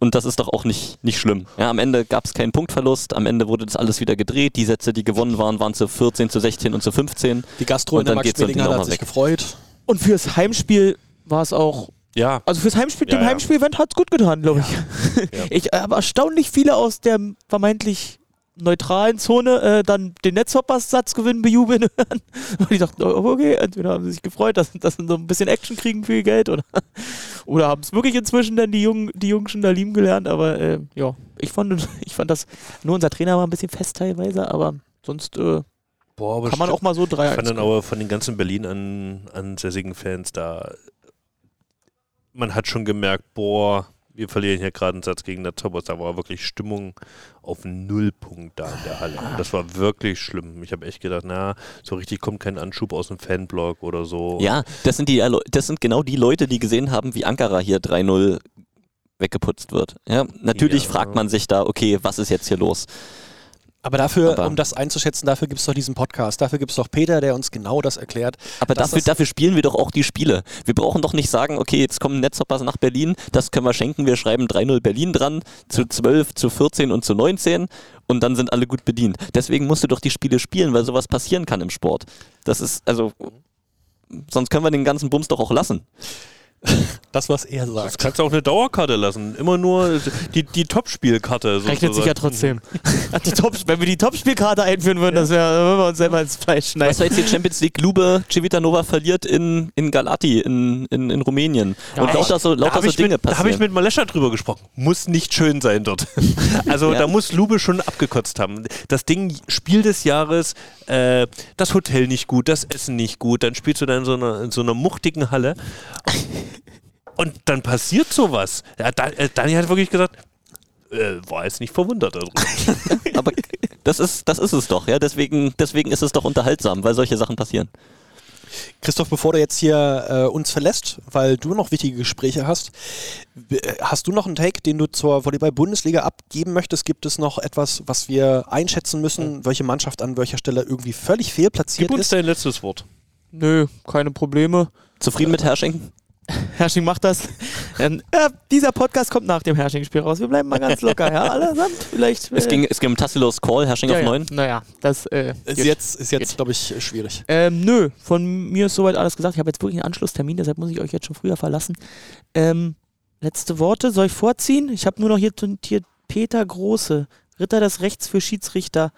Und das ist doch auch nicht, nicht schlimm. Ja, am Ende gab es keinen Punktverlust, am Ende wurde das alles wieder gedreht. Die Sätze, die gewonnen waren, waren zu 14, zu 16 und zu 15. Die Gastro in Und der dann Ding Max-Schmeling-Halle auch hat sich weg. gefreut. Und fürs Heimspiel war es auch. Ja. Also fürs Heimspiel, Ja, dem ja. Heimspiel-Event hat es gut getan, glaube ich. Ja. Ich habe erstaunlich viele aus der vermeintlich neutralen Zone äh, dann den Netzhoppers-Satz gewinnen, bejubeln hören. Und ich dachte, oh, okay, entweder haben sie sich gefreut, dass, dass sie so ein bisschen Action kriegen für ihr Geld oder, oder haben es wirklich inzwischen dann die Jungen, die Jungen schon da lieben gelernt. Aber äh, ja, ich fand, ich fand das, nur unser Trainer war ein bisschen fest teilweise, aber sonst äh, Boah, aber kann man auch mal so drei Ich fand dann aber von den ganzen Berlin an, ansässigen Fans da, man hat schon gemerkt, boah, wir verlieren hier gerade einen Satz gegen der Toppers. Da war wirklich Stimmung auf Nullpunkt da in der Halle. Und das war wirklich schlimm. Ich habe echt gedacht, na, so richtig kommt kein Anschub aus dem Fanblog oder so. Ja, das sind, die, das sind genau die Leute, die gesehen haben, wie Ankara hier 3-0 weggeputzt wird. Ja, natürlich Ja. fragt man sich da, okay, was ist jetzt hier los? Aber dafür, Aber- um das einzuschätzen, dafür gibt es doch diesen Podcast. Dafür gibt es doch Peter, der uns genau das erklärt. Aber dafür, dafür spielen wir doch auch die Spiele. Wir brauchen doch nicht sagen, okay, jetzt kommen Netzhoppers nach Berlin, das können wir schenken, wir schreiben 3-0 Berlin dran, zu 12, zu 14 und zu 19 und dann sind alle gut bedient. Deswegen musst du doch die Spiele spielen, weil sowas passieren kann im Sport. Das ist, also, sonst können wir den ganzen Bums doch auch lassen. Das, was er sagt. Das kannst du auch eine Dauerkarte lassen. Immer nur die, die Top-Spielkarte. Rechnet sich ja trotzdem. die Top, wenn wir die Topspielkarte einführen würden, das wäre, würden wir uns selber ins Fleisch schneiden. Was war jetzt die Champions League? Lube Civitanova verliert in, in Galati, in, in, in Rumänien. Ja, und lauter so, da lauter habe so ich, Dinge mit- da hab passieren. ich mit Malescha drüber gesprochen. Muss nicht schön sein dort. Also Ja. da muss Lube schon abgekotzt haben. Das Ding, Spiel des Jahres, äh, das Hotel nicht gut, das Essen nicht gut, dann spielst du da in so einer, in so einer muchtigen Halle und dann passiert sowas. Ja, äh, Dani hat wirklich gesagt, äh, war jetzt nicht verwundert darüber. Aber das ist, das ist es doch, ja. Deswegen, deswegen ist es doch unterhaltsam, weil solche Sachen passieren. Christoph, bevor du jetzt hier äh, uns verlässt, weil du noch wichtige Gespräche hast, äh, hast du noch einen Take, den du zur Volleyball-Bundesliga abgeben möchtest? Gibt es noch etwas, was wir einschätzen müssen, welche Mannschaft an welcher Stelle irgendwie völlig fehlplatziert Gib uns ist? dein letztes Wort. Nö, keine Probleme. Zufrieden mit Herrsching? Herrsching macht das. Ähm, ja, dieser Podcast kommt nach dem Herrsching-Spiel raus. Wir bleiben mal ganz locker, ja, allesamt. Vielleicht. Es ging, es ging um Tassilos Call, Herrsching ja, auf ja. 9. Naja, das äh, Ist jetzt, ist jetzt glaube ich, schwierig. Ähm, nö, von mir ist soweit alles gesagt. Ich habe jetzt wirklich einen Anschlusstermin, deshalb muss ich euch jetzt schon früher verlassen. Ähm, letzte Worte, soll ich vorziehen? Ich habe nur noch hier notiert Peter Große, Ritter des Rechts für Schiedsrichter.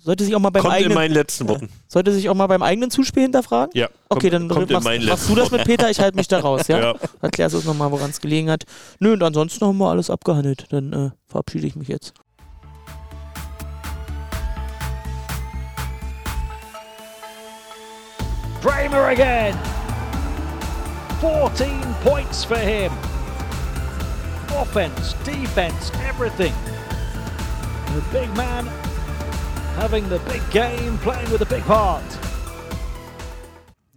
Sollte sich auch mal beim Kommt in eigenen, meinen letzten Worten. sollte sich auch mal beim eigenen Zuspiel hinterfragen? Ja. Okay, kommt- dann kommt in machst, machst du das mit. Peter, ich halte mich da raus, ja? Ja. Erklärst du uns nochmal, woran es gelegen hat. Nö, und ansonsten haben wir alles abgehandelt. Dann äh, verabschiede ich mich jetzt. Kramer again. 14 points for him. Offense, defense, everything. The big man having the big game, playing with a big heart.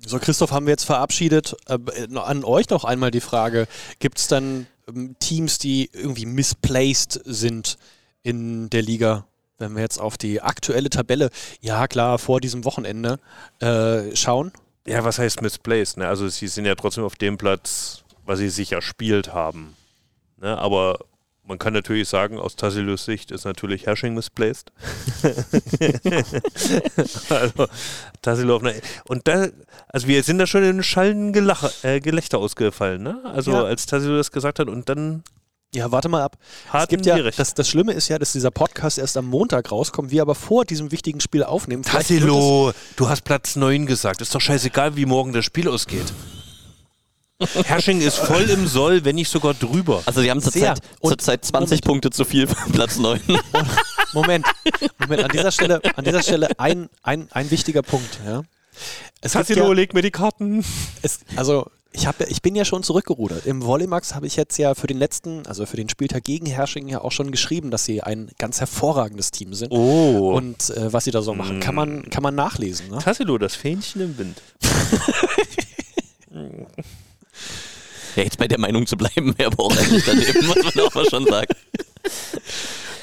So, Christoph haben wir jetzt verabschiedet. Äh, noch an euch noch einmal die Frage: Gibt es dann ähm, Teams, die irgendwie misplaced sind in der Liga? Wenn wir jetzt auf die aktuelle Tabelle, ja klar, vor diesem Wochenende äh, schauen. Ja, was heißt misplaced? Ne? Also sie sind ja trotzdem auf dem Platz, was sie sich erspielt haben. Ne? Aber man kann natürlich sagen, aus Tassilos Sicht ist natürlich Hersching misplaced. also Tassilo auf einer Und da, also wir sind da schon in schallenden Gelach, äh, Gelächter ausgefallen, ne? Also Ja. als Tassilo das gesagt hat und dann Ja, warte mal ab. Es Harten gibt ja, das, das Schlimme ist ja, dass dieser Podcast erst am Montag rauskommt, wir aber vor diesem wichtigen Spiel aufnehmen. Tassilo, du hast Platz 9 gesagt. Ist doch scheißegal, wie morgen das Spiel ausgeht. Hersching ist voll im Soll, wenn nicht sogar drüber. Also, sie haben zurzeit zurzeit 20 Punkte zu viel für Platz 9. es- Moment, Moment, an dieser Stelle, an dieser Stelle ein, ein, ein wichtiger Punkt. Ja. Es Tassilo, ja, leg mir die Karten. es, also ich, hab, ja- ich bin ja schon zurückgerudert. Im Volleymax habe ich jetzt ja für den letzten, also für den Spieltag gegen Hersching ja auch schon geschrieben, dass sie ein ganz hervorragendes Team sind. Oh. Und äh, was sie da so machen, kann man, kann man nachlesen. Ne? Tassilo, das Fähnchen im Wind. Ja, jetzt bei der Meinung zu bleiben, wäre aber auch eigentlich daneben, muss man auch mal schon sagen.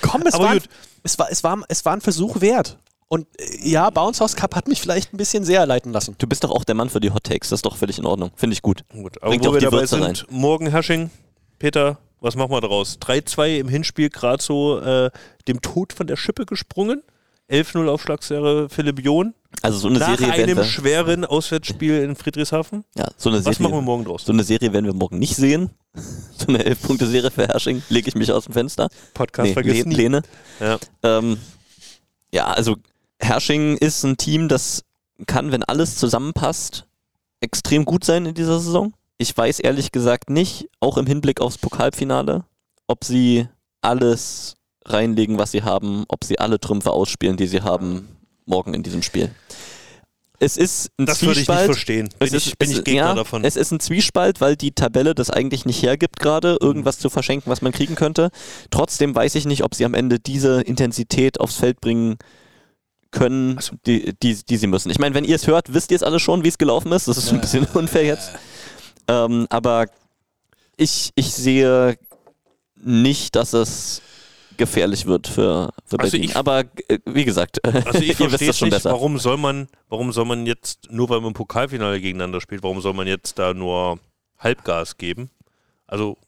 Komm, es Aber war, ein- gut. es, war, es, war, es war ein Versuch wert. Und äh, ja, Bounce House Cup hat mich vielleicht ein bisschen sehr leiten lassen. Du bist doch auch der Mann für die Hot Takes, das ist doch völlig in Ordnung. Finde ich gut. Gut, aber Bringt wo auch wir die dabei Würze sind, rein. morgen Hersching, Peter, was machen wir daraus? 3-2 im Hinspiel, gerade so äh, dem Tod von der Schippe gesprungen. 11-0 Aufschlagsserie Philipp John. Also so eine Nach Serie einem schweren Auswärtsspiel in Friedrichshafen. ja, so eine Was Serie, machen wir morgen draus? So eine Serie werden wir morgen nicht sehen. So eine 11-Punkte-Serie für Hersching, lege ich mich aus dem Fenster. Podcast Nee, nie. Lene. Ja. Ähm, ja, also Hersching ist ein Team, das kann, wenn alles zusammenpasst, extrem gut sein in dieser Saison. Ich weiß ehrlich gesagt nicht, auch im Hinblick aufs Pokalfinale, ob sie alles reinlegen, was sie haben, ob sie alle Trümpfe ausspielen, die sie haben, morgen in diesem Spiel. Es ist ein Das würde ich nicht Zwiespalt. verstehen. Bin Es ich- ist, bin ich Gegner ja, davon. Es ist ein Zwiespalt, weil die Tabelle das eigentlich nicht hergibt, gerade irgendwas zu verschenken, was man kriegen könnte. Trotzdem weiß ich nicht, ob sie am Ende diese Intensität aufs Feld bringen können, die, die, die sie müssen. Ich meine, wenn ihr es hört, wisst ihr es alle schon, wie es gelaufen ist. Das ist ein bisschen unfair jetzt. Ähm, aber ich, ich sehe nicht, dass es gefährlich wird für, für Also Berlin. ich- aber äh, wie gesagt, Also ich ihr wisst verstehe das schon nicht, besser. warum soll man, warum soll man jetzt, nur weil man im Pokalfinale gegeneinander spielt, warum soll man jetzt da nur Halbgas geben? Also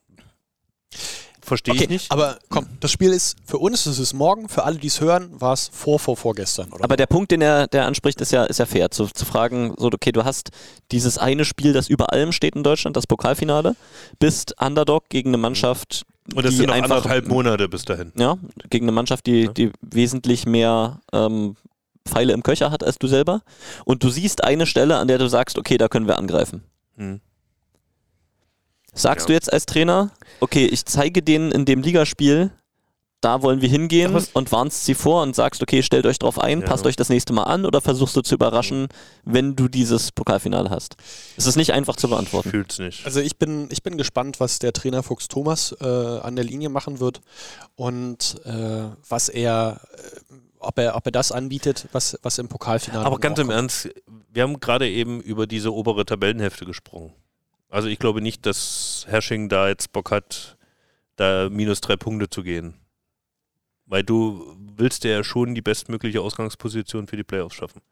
verstehe ich Okay, nicht. aber komm, das Spiel ist für uns, es ist morgen, für alle, die es hören, war es vor, vor, vorgestern, oder? Aber der Punkt, den er, der er anspricht, ist ja, ist ja fair. Zu, zu fragen, so, okay, du hast dieses eine Spiel, das über allem steht in Deutschland, das Pokalfinale, bist Underdog gegen eine Mannschaft, Und das sind noch einfach, anderthalb Monate bis dahin. Ja, gegen eine Mannschaft, die, die wesentlich mehr ähm, Pfeile im Köcher hat als du selber. Und du siehst eine Stelle, an der du sagst, okay, da können wir angreifen. Hm. Sagst Ja. du jetzt als Trainer, okay, ich zeige denen in dem Ligaspiel, da wollen wir hingehen und warnst sie vor und sagst, okay, stellt euch drauf ein, Ja. passt euch das nächste Mal an oder versuchst du zu überraschen, wenn du dieses Pokalfinale hast? Es ist nicht einfach zu beantworten. Fühlt's nicht. Also ich bin, ich bin gespannt, was der Trainer Fuchs Thomas äh, an der Linie machen wird und äh, was er, äh, ob er, ob er das anbietet, was, was im Pokalfinale. Aber ganz im kommt. Ernst, wir haben gerade eben über diese obere Tabellenhälfte gesprochen. Also ich glaube nicht, dass Hersching da jetzt Bock hat, da minus drei Punkte zu gehen. Weil du willst ja schon die bestmögliche Ausgangsposition für die Playoffs schaffen.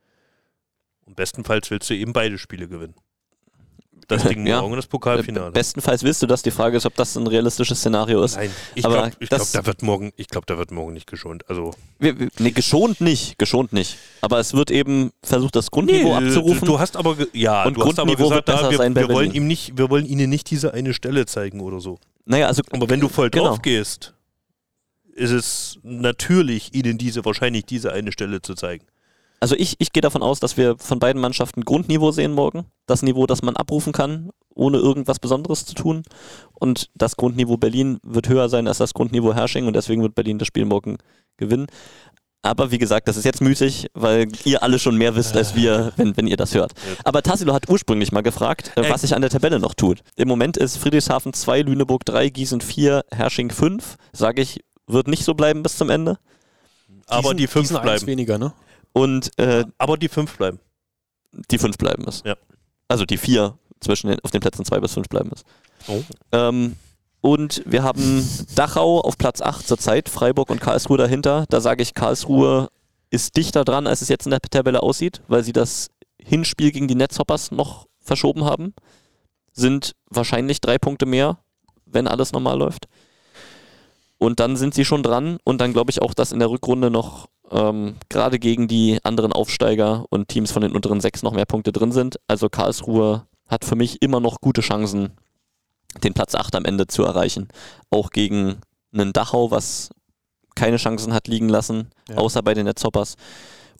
Und bestenfalls willst du eben beide Spiele gewinnen. Das Ding Ja. morgen das Pokalfinale. Bestenfalls willst du das. Die Frage ist, ob das ein realistisches Szenario ist. Nein, ich glaube, glaub, da wird morgen, ich glaube, da wird morgen nicht geschont. Also Wir, wir, nee, geschont nicht, geschont nicht. Aber es wird eben versucht, das Grundniveau Nee, abzurufen. Du, du hast aber, ja, Und du hast aber Grundniveau gesagt, wird ah, wir, sein wir, wollen ihm nicht, wir wollen ihnen nicht diese eine Stelle zeigen oder so. Naja, also, aber wenn du voll genau. drauf gehst, ist es natürlich, ihnen diese, wahrscheinlich diese eine Stelle zu zeigen. Also ich, ich gehe davon aus, dass wir von beiden Mannschaften Grundniveau sehen morgen. Das Niveau, das man abrufen kann, ohne irgendwas Besonderes zu tun. Und das Grundniveau Berlin wird höher sein als das Grundniveau Hersching und deswegen wird Berlin das Spiel morgen gewinnen. Aber wie gesagt, das ist jetzt müßig, weil ihr alle schon mehr wisst als wir, wenn, wenn ihr das hört. Aber Tassilo hat ursprünglich mal gefragt, äh, was sich an der Tabelle noch tut. Im Moment ist Friedrichshafen 2, Lüneburg 3, Gießen 4, Hersching 5. Sage ich, wird nicht so bleiben bis zum Ende. Aber die fünf bleiben. weniger, ne? Und äh, aber die fünf bleiben. Die fünf bleiben es. Ja. Also die vier zwischen den, auf den Plätzen zwei bis fünf bleiben es. Oh. Ähm, und wir haben Dachau auf Platz 8 zurzeit, Freiburg und Karlsruhe dahinter. Da sage ich, Karlsruhe ist dichter dran, als es jetzt in der Tabelle aussieht, weil sie das Hinspiel gegen die Netzhoppers noch verschoben haben. Sind wahrscheinlich drei Punkte mehr, wenn alles normal läuft. Und dann sind sie schon dran und dann glaube ich auch, dass in der Rückrunde noch ähm, gerade gegen die anderen Aufsteiger und Teams von den unteren sechs noch mehr Punkte drin sind. Also Karlsruhe hat für mich immer noch gute Chancen, den Platz 8 am Ende zu erreichen. Auch gegen einen Dachau, was keine Chancen hat liegen lassen, Ja. außer bei den Netzhoppers.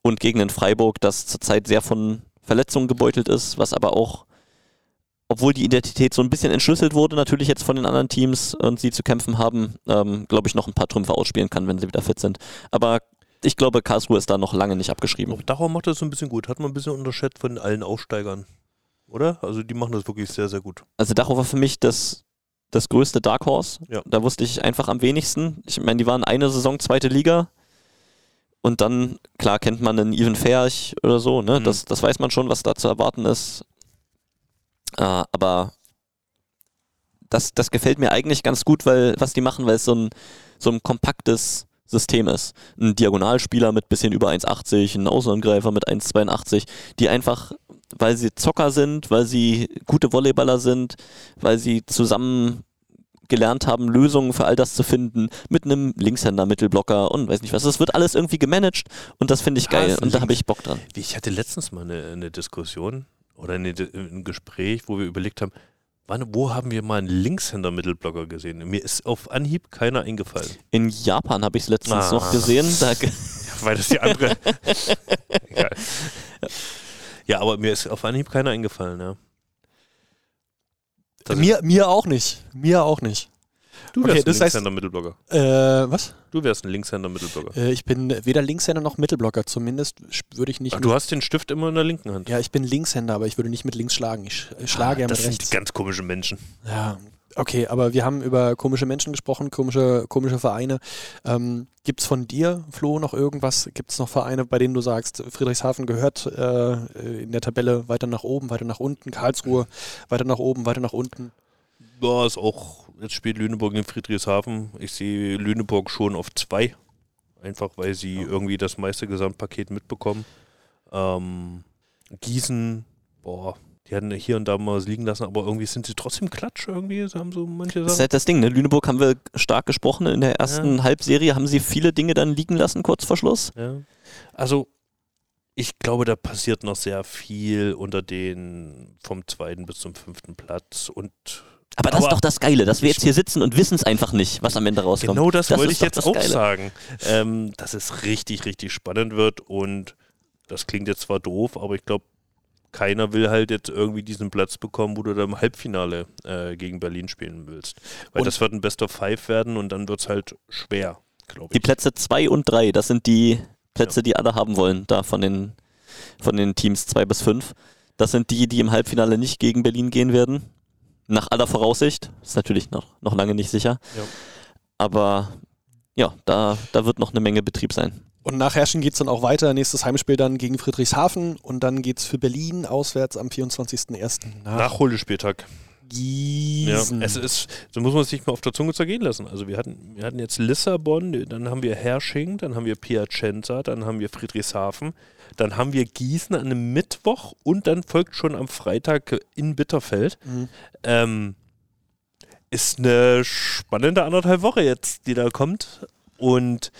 Und gegen einen Freiburg, das zurzeit sehr von Verletzungen gebeutelt ist, was aber auch, obwohl die Identität so ein bisschen entschlüsselt wurde, natürlich jetzt von den anderen Teams und sie zu kämpfen haben, ähm, glaube ich, noch ein paar Trümpfe ausspielen kann, wenn sie wieder fit sind. Aber ich glaube, Karlsruhe ist da noch lange nicht abgeschrieben. Auch Dachau macht das so ein bisschen gut. Hat man ein bisschen unterschätzt von allen Aufsteigern. Oder? Also die machen das wirklich sehr, sehr gut. Also Dachau war für mich das, das größte Dark Horse. Ja. Da wusste ich einfach am wenigsten. Ich meine, die waren eine Saison zweite Liga. Und dann, klar, kennt man einen Even Ferch oder so, ne? Mhm. Das, das weiß man schon, was da zu erwarten ist. Äh, aber das, das gefällt mir eigentlich ganz gut, weil was die machen, weil es so ein, so ein kompaktes System ist. Ein Diagonalspieler mit bisschen über 1,80, ein Außenangreifer mit 1,82, die einfach, weil sie Zocker sind, weil sie gute Volleyballer sind, weil sie zusammen gelernt haben, Lösungen für all das zu finden, mit einem Linkshänder, Mittelblocker und weiß nicht was. Das wird alles irgendwie gemanagt und das finde ich geil und da habe ich Bock dran. Ich hatte letztens mal eine, eine Diskussion oder eine, ein Gespräch, wo wir überlegt haben, wann, wo haben wir mal einen Linkshänder-Mittelblocker gesehen? Mir ist auf Anhieb keiner eingefallen. In Japan habe ich es letztens Ah. noch gesehen. Da Weil das die andere. Ja, aber mir ist auf Anhieb keiner eingefallen, ja. Das- Mir, mir auch nicht. Mir auch nicht. Du Okay, wärst das ein heißt- Linkshänder Mittelblocker. Äh, was? Du wärst ein Linkshänder Mittelblocker. Äh, ich bin weder Linkshänder noch Mittelblocker, zumindest würde ich nicht. Ah, du hast den Stift immer in der linken Hand. ja, ich bin Linkshänder, aber ich würde nicht mit links schlagen. Ich ich schlage ja Ah, das mit sind rechts. ganz komische Menschen. Ja, okay, aber wir haben über komische Menschen gesprochen, komische, komische Vereine. Ähm, Gibt es von dir, Flo, noch irgendwas? Gibt es noch Vereine, bei denen du sagst, Friedrichshafen gehört äh, in der Tabelle weiter nach oben, weiter nach unten, Karlsruhe weiter nach oben, weiter nach unten? Ja, ist auch, jetzt spielt Lüneburg in Friedrichshafen. Ich sehe Lüneburg schon auf zwei. Einfach weil sie irgendwie das meiste Gesamtpaket mitbekommen. Ähm, Gießen, boah, die hatten hier und da mal was liegen lassen, aber irgendwie sind sie trotzdem klatsch irgendwie. Sie haben so manche Das ist Sachen. halt das Ding, ne? Lüneburg haben wir stark gesprochen. In der ersten Ja. Halbserie haben sie viele Dinge dann liegen lassen, kurz vor Schluss. Ja. Also, ich glaube, da passiert noch sehr viel unter den vom zweiten bis zum fünften Platz und Aber das ist doch das Geile, dass wir jetzt hier sitzen und wissen es einfach nicht, was am Ende rauskommt. Genau das, wollte ist ich jetzt das auch Geile. sagen. Ähm, dass es richtig, richtig spannend wird und das klingt jetzt zwar doof, aber ich glaube, keiner will halt jetzt irgendwie diesen Platz bekommen, wo du dann im Halbfinale äh, gegen Berlin spielen willst. Weil Und- das wird ein Best of Five werden und dann wird es halt schwer, glaube Die Plätze 2 und 3, das sind die Plätze, die alle haben wollen, da von den, von den Teams 2 bis 5. Das sind die, die im Halbfinale nicht gegen Berlin gehen werden. Nach aller Voraussicht. Ist natürlich noch, noch lange nicht sicher. Ja. Aber ja, da, da wird noch eine Menge Betrieb sein. Und nach Herrschen geht es dann auch weiter. Nächstes Heimspiel dann gegen Friedrichshafen und dann geht es für Berlin auswärts am 24.01. nach Nachholspieltag. Ja, Gießen. es ist, so muss man es sich mal auf der Zunge zergehen lassen. Also wir hatten, wir hatten jetzt Lissabon, dann haben wir Hersching, dann haben wir Piacenza, dann haben wir Friedrichshafen, dann haben wir Gießen an einem Mittwoch und dann folgt schon am Freitag in Bitterfeld. Mhm. Ähm, ist eine spannende anderthalb Woche jetzt, die da kommt. Und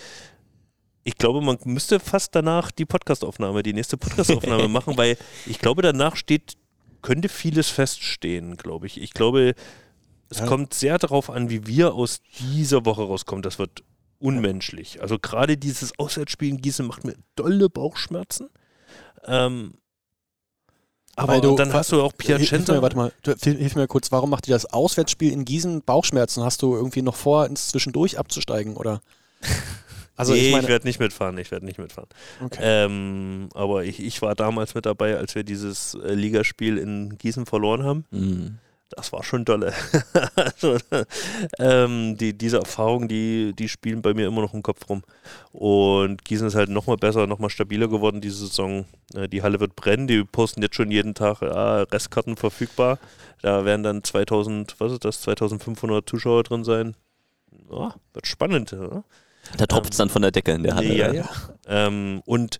ich glaube, man müsste fast danach die Podcastaufnahme, die nächste Podcastaufnahme machen, weil ich glaube, danach steht, könnte vieles feststehen, glaube ich. Ich glaube, es Ja. kommt sehr darauf an, wie wir aus dieser Woche rauskommen. Das wird unmenschlich. Also gerade dieses Auswärtsspiel in Gießen macht mir dolle Bauchschmerzen. Ähm, aber Weil du- dann hast du auch Hilf Piacenza. mir, warte mal, hilf hilf mir kurz, warum macht dir das Auswärtsspiel in Gießen Bauchschmerzen? Hast du irgendwie noch vor, ins Zwischendurch abzusteigen, oder? Also nee, ich ich, werde nicht mitfahren, ich werde nicht mitfahren. Okay. Ähm, aber ich, ich war damals mit dabei, als wir dieses äh, Ligaspiel in Gießen verloren haben. Mhm. Das war schon dolle. also, ähm, die, diese Erfahrungen, die, die spielen bei mir immer noch im Kopf rum. Und Gießen ist halt nochmal besser, nochmal stabiler geworden diese Saison. Äh, die Halle wird brennen, die posten jetzt schon jeden Tag ah, Restkarten verfügbar. Da werden dann 2000, was ist das, 2500 Zuschauer drin sein. Ja, wird spannend. Ja? Da tropft es dann von der Decke in der Halle. Ja, ja. Ähm, und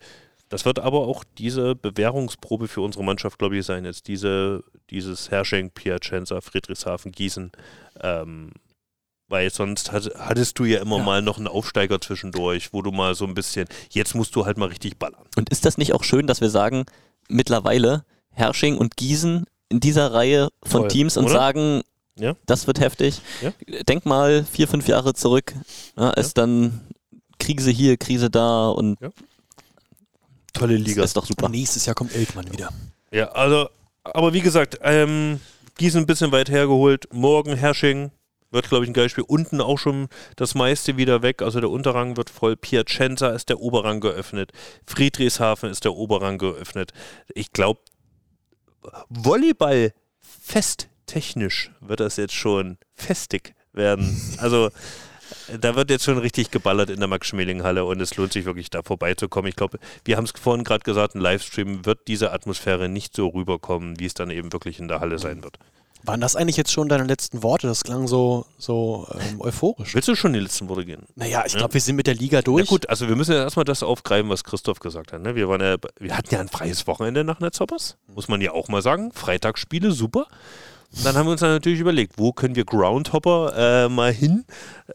das wird aber auch diese Bewährungsprobe für unsere Mannschaft, glaube ich, sein. Jetzt diese, dieses Hersching, Piacenza, Friedrichshafen, Gießen. Ähm, weil sonst hat, hattest du ja immer Ja. mal noch einen Aufsteiger zwischendurch, wo du mal so ein bisschen, jetzt musst du halt mal richtig ballern. Und ist das nicht auch schön, dass wir sagen, mittlerweile Hersching und Gießen in dieser Reihe von Voll, Teams und oder? sagen, Ja. das wird heftig. Ja. Denk mal vier, fünf Jahre zurück, ja, ist dann Krise hier, Krise da und. Tolle Liga. ist doch super. und nächstes Jahr kommt Eltmann wieder. Ja, also, aber wie gesagt, ähm, Gießen ein bisschen weit hergeholt. Morgen Hersching wird, glaube ich, ein geiles Spiel. Unten auch schon das meiste wieder weg. Also der Unterrang wird voll. Piacenza ist der Oberrang geöffnet. Friedrichshafen ist der Oberrang geöffnet. Ich glaube, Volleyball festtechnisch wird das jetzt schon festig werden. Also da wird jetzt schon richtig geballert in der Max-Schmeling-Halle und es lohnt sich wirklich da vorbeizukommen. Ich glaube, wir haben es vorhin gerade gesagt, ein Livestream wird diese Atmosphäre nicht so rüberkommen, wie es dann eben wirklich in der Halle sein wird. Waren das eigentlich jetzt schon deine letzten Worte? Das klang so, so ähm, euphorisch. Willst du schon die letzten Worte gehen? Naja, ich Ja. glaube, wir sind mit der Liga Na durch. gut, also wir müssen ja erstmal das aufgreifen, was Christoph gesagt hat. Ne? Wir, waren ja, wir hatten ja ein freies Wochenende nach Netzhoppers, muss man ja auch mal sagen. Freitagsspiele, super. Und dann haben wir uns dann natürlich überlegt, wo können wir Groundhopper äh, mal hin,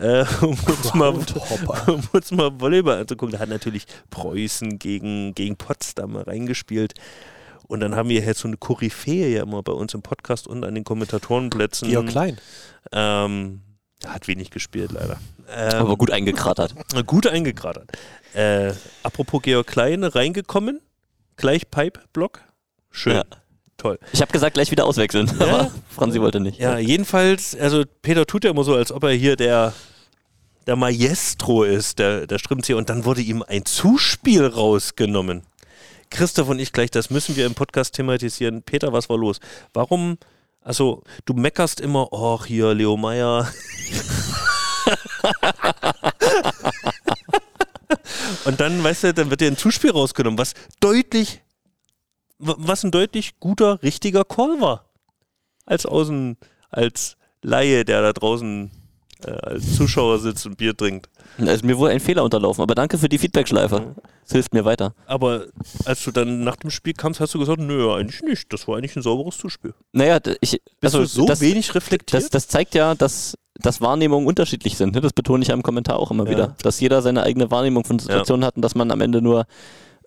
äh, um, uns mal, um uns mal Volleyball anzugucken. Da hat natürlich Preußen gegen, gegen Potsdam reingespielt. Und dann haben wir jetzt so eine Koryphäe ja immer bei uns im Podcast und an den Kommentatorenplätzen. Georg Klein. Ähm, hat wenig gespielt, leider. Ähm, Aber gut eingekratert. Gut eingekratert. Äh, apropos Georg Klein, reingekommen, gleich Pipe-Block. Schön. Ja. Toll. Ich habe gesagt, gleich wieder auswechseln, aber Franzi wollte nicht. Ja, jedenfalls, also Peter tut ja immer so, als ob er hier der, der Maestro ist, der, der Strippenzieher. Und dann wurde ihm ein Zuspiel rausgenommen. Christoph und ich gleich, das müssen wir im Podcast thematisieren. Peter, was war los? Warum, also du meckerst immer, ach hier, Leo Meyer. und dann, weißt du, dann wird dir ein Zuspiel rausgenommen, was deutlich, was ein deutlich guter, richtiger Call war. Als Außen, als Laie, der da draußen äh, als Zuschauer sitzt und Bier trinkt. Also mir wurde ein Fehler unterlaufen, aber danke für die Feedbackschleife. Das hilft mir weiter. Aber als du dann nach dem Spiel kamst, hast du gesagt, nö, eigentlich nicht. Das war eigentlich ein sauberes Zuspiel. Naja, ich, Bist also du so das, wenig reflektiert? Das, das zeigt ja, dass, dass Wahrnehmungen unterschiedlich sind. Ne? Das betone ich ja im Kommentar auch immer Ja. wieder. Dass jeder seine eigene Wahrnehmung von Situationen hat und dass man am Ende nur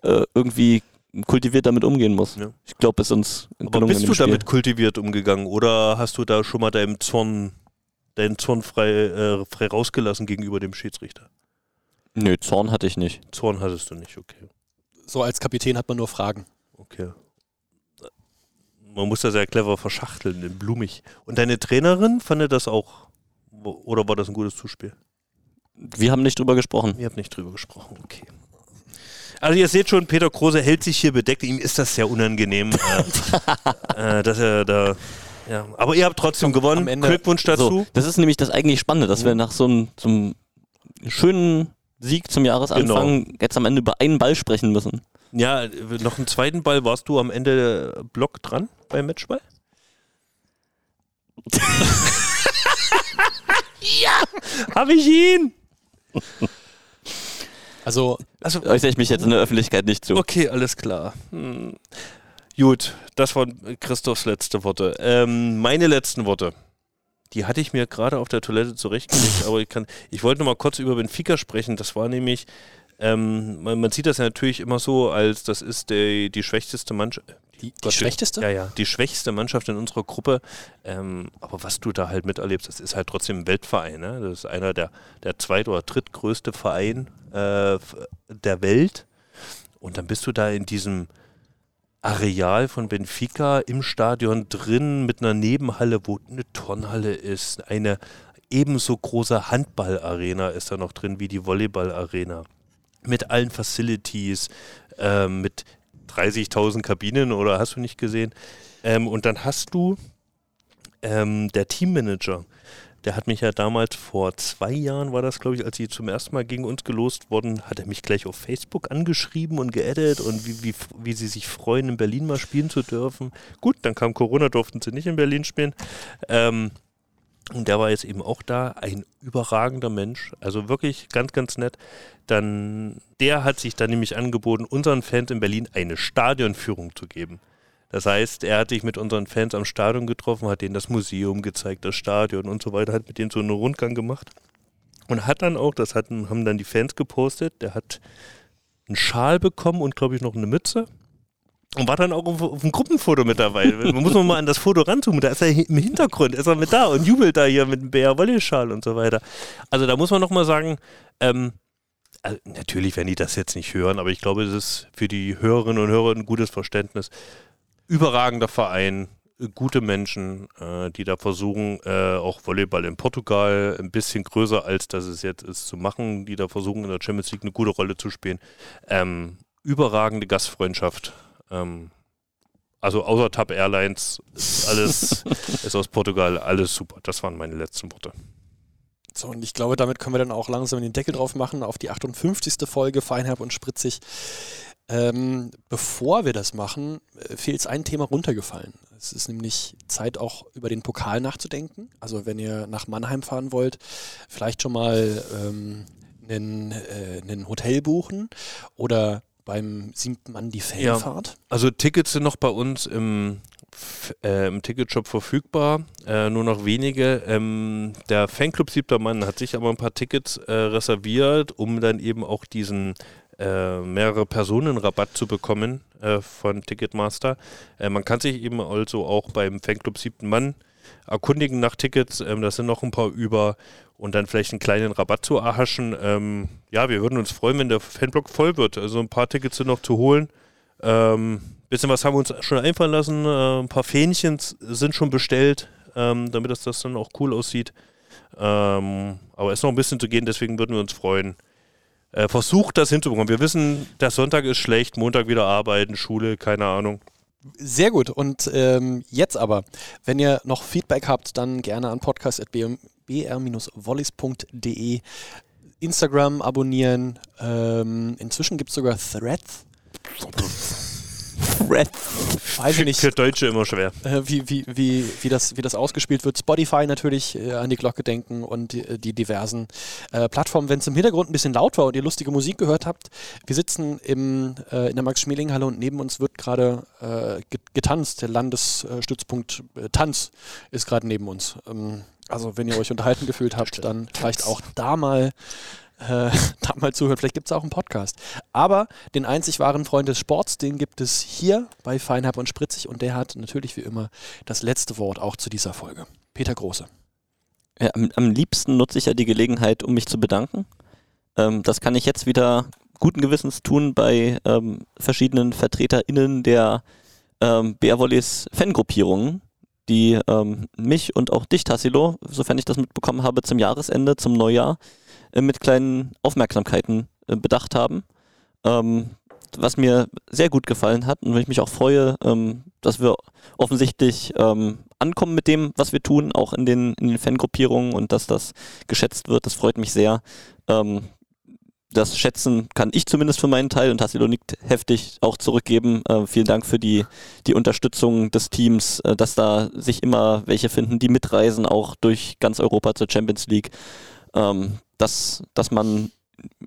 äh, irgendwie kultiviert damit umgehen muss. Ja. Ich glaube, es ist uns Aber bist in du Spiel. damit kultiviert umgegangen oder hast du da schon mal deinen Zorn, deinen Zorn frei, äh, frei rausgelassen gegenüber dem Schiedsrichter? Nö, Zorn hatte ich nicht. Zorn hattest du nicht, okay. So als Kapitän hat man nur Fragen. Okay. Man muss das sehr clever verschachteln, in blumig. Und deine Trainerin fand das auch, oder war das ein gutes Zuspiel? Wir haben nicht drüber gesprochen. Ihr habt nicht drüber gesprochen, okay. Also ihr seht schon, Peter Krose hält sich hier bedeckt. Ihm ist das sehr unangenehm, äh, äh, dass er da. Ja. Aber ihr habt trotzdem gewonnen. Glückwunsch dazu. So, das ist nämlich das eigentlich Spannende, dass wir nach so einem, so einem schönen Sieg zum Jahresanfang Genau. jetzt am Ende über einen Ball sprechen müssen. Ja, noch einen zweiten Ball. Warst du am Ende Block dran beim Matchball? ja, habe ich ihn. Also, also äußere ich mich jetzt in der Öffentlichkeit nicht zu. Okay, alles klar. Hm. Gut, das waren Christophs letzte Worte. Ähm, meine letzten Worte, die hatte ich mir gerade auf der Toilette zurechtgelegt, aber ich kann, ich wollte noch mal kurz über Benfica sprechen. Das war nämlich, ähm, man, man sieht das ja natürlich immer so, als das ist die, die schwächste Mannschaft. Die, die schwächste? Ja, ja, die schwächste Mannschaft in unserer Gruppe. Ähm, aber was du da halt miterlebst, das ist halt trotzdem ein Weltverein. Ne? Das ist einer der, der zweit- oder drittgrößte Verein äh, der Welt. Und dann bist du da in diesem Areal von Benfica im Stadion drin mit einer Nebenhalle, wo eine Turnhalle ist. Eine ebenso große Handballarena ist da noch drin wie die Volleyballarena. Mit allen Facilities, ähm, mit 30.000 Kabinen oder hast du nicht gesehen? Ähm, und dann hast du ähm, der Teammanager, der hat mich ja damals vor zwei Jahren, war das glaube ich, als sie zum ersten Mal gegen uns gelost wurden, hat er mich gleich auf Facebook angeschrieben und geaddet und wie, wie, wie sie sich freuen, in Berlin mal spielen zu dürfen. Gut, dann kam Corona, durften sie nicht in Berlin spielen. Ähm, und der war jetzt eben auch da, ein überragender Mensch, also wirklich ganz, ganz nett. Dann, der hat sich dann nämlich angeboten, unseren Fans in Berlin eine Stadionführung zu geben. Das heißt, er hat sich mit unseren Fans am Stadion getroffen, hat denen das Museum gezeigt, das Stadion und so weiter, hat mit denen so einen Rundgang gemacht. Und hat dann auch, das hatten, haben dann die Fans gepostet, der hat einen Schal bekommen und glaube ich noch eine Mütze. Und war dann auch auf, auf einem Gruppenfoto mit dabei. Man muss mal an das Foto ranzoomen. Da ist er im Hintergrund, ist er mit da und jubelt da hier mit dem BR Wolle-Schal und so weiter. Also da muss man nochmal sagen, ähm, also natürlich werden die das jetzt nicht hören, aber ich glaube, es ist für die Hörerinnen und Hörer ein gutes Verständnis. Überragender Verein, gute Menschen, äh, die da versuchen, äh, auch Volleyball in Portugal ein bisschen größer als das es jetzt ist zu machen, die da versuchen, in der Champions League eine gute Rolle zu spielen. Ähm, überragende Gastfreundschaft. Ähm, also außer TAP Airlines ist alles ist aus Portugal, alles super. Das waren meine letzten Worte. So, und ich glaube, damit können wir dann auch langsam den Deckel drauf machen auf die 58. Folge Feinherb und Spritzig. Ähm, bevor wir das machen, äh, fehlt ein Thema runtergefallen. Es ist nämlich Zeit, auch über den Pokal nachzudenken. Also wenn ihr nach Mannheim fahren wollt, vielleicht schon mal ähm, einen, äh, einen Hotel buchen oder beim siebten Mann die Fanfahrt. also Tickets sind noch bei uns im, äh, im Ticketshop verfügbar, äh, nur noch wenige. Ähm, der Fanclub Siebter Mann hat sich aber ein paar Tickets äh, reserviert, um dann eben auch diesen äh, mehrere Personen Rabatt zu bekommen äh, von Ticketmaster. Äh, man kann sich eben also auch beim Fanclub Siebten Mann erkundigen nach Tickets. Ähm, da sind noch ein paar über und dann vielleicht einen kleinen Rabatt zu erhaschen. Ähm, ja, wir würden uns freuen, wenn der Fanblock voll wird. Also ein paar Tickets sind noch zu holen. Ähm, bisschen was haben wir uns schon einfallen lassen. Äh, ein paar Fähnchen sind schon bestellt, ähm, damit das, das dann auch cool aussieht. Ähm, aber es ist noch ein bisschen zu gehen, deswegen würden wir uns freuen. Äh, versucht das hinzubekommen. Wir wissen, der Sonntag ist schlecht, Montag wieder arbeiten, Schule, keine Ahnung. Sehr gut. Und ähm, jetzt aber, wenn ihr noch Feedback habt, dann gerne an podcast.br-volleys.de Instagram abonnieren. Ähm, inzwischen gibt es sogar Threads. Weiß ich nicht. Für Deutsche immer schwer. Äh, wie, wie, wie, wie, das, wie das ausgespielt wird. Spotify natürlich äh, an die Glocke denken und die, die diversen äh, Plattformen. Wenn es im Hintergrund ein bisschen laut war und ihr lustige Musik gehört habt, wir sitzen im, äh, in der Max-Schmeling-Halle und neben uns wird gerade äh, getanzt. Der Landesstützpunkt äh, Tanz ist gerade neben uns. Ähm, also wenn ihr euch unterhalten gefühlt habt, dann vielleicht auch da mal äh, da mal zuhört. Vielleicht gibt es auch einen Podcast. Aber den einzig wahren Freund des Sports, den gibt es hier bei Feinherb und Spritzig und der hat natürlich wie immer das letzte Wort auch zu dieser Folge. Peter Große. Ja, am, am liebsten nutze ich ja die Gelegenheit, um mich zu bedanken. Ähm, das kann ich jetzt wieder guten Gewissens tun bei ähm, verschiedenen VertreterInnen der ähm, Bärwollis Fangruppierungen, die ähm, mich und auch dich, Tassilo, sofern ich das mitbekommen habe, zum Jahresende, zum Neujahr, äh, mit kleinen Aufmerksamkeiten äh, bedacht haben. Ähm, was mir sehr gut gefallen hat und wo ich mich auch freue, ähm, dass wir offensichtlich ähm, ankommen mit dem, was wir tun, auch in den, in den Fangruppierungen und dass das geschätzt wird. Das freut mich sehr. Ähm, das schätzen kann ich zumindest für meinen Teil und Tassilo nickt heftig auch zurückgeben. Äh, vielen Dank für die, die Unterstützung des Teams, äh, dass da sich immer welche finden, die mitreisen, auch durch ganz Europa zur Champions League. Ähm, dass, dass man,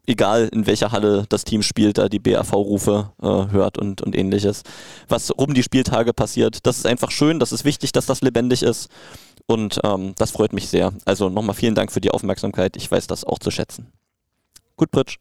egal in welcher Halle das Team spielt, da die BAV-Rufe äh, hört und, und ähnliches. Was rum die Spieltage passiert, das ist einfach schön, das ist wichtig, dass das lebendig ist. Und ähm, das freut mich sehr. Also nochmal vielen Dank für die Aufmerksamkeit. Ich weiß das auch zu schätzen. Gut, Pritsch.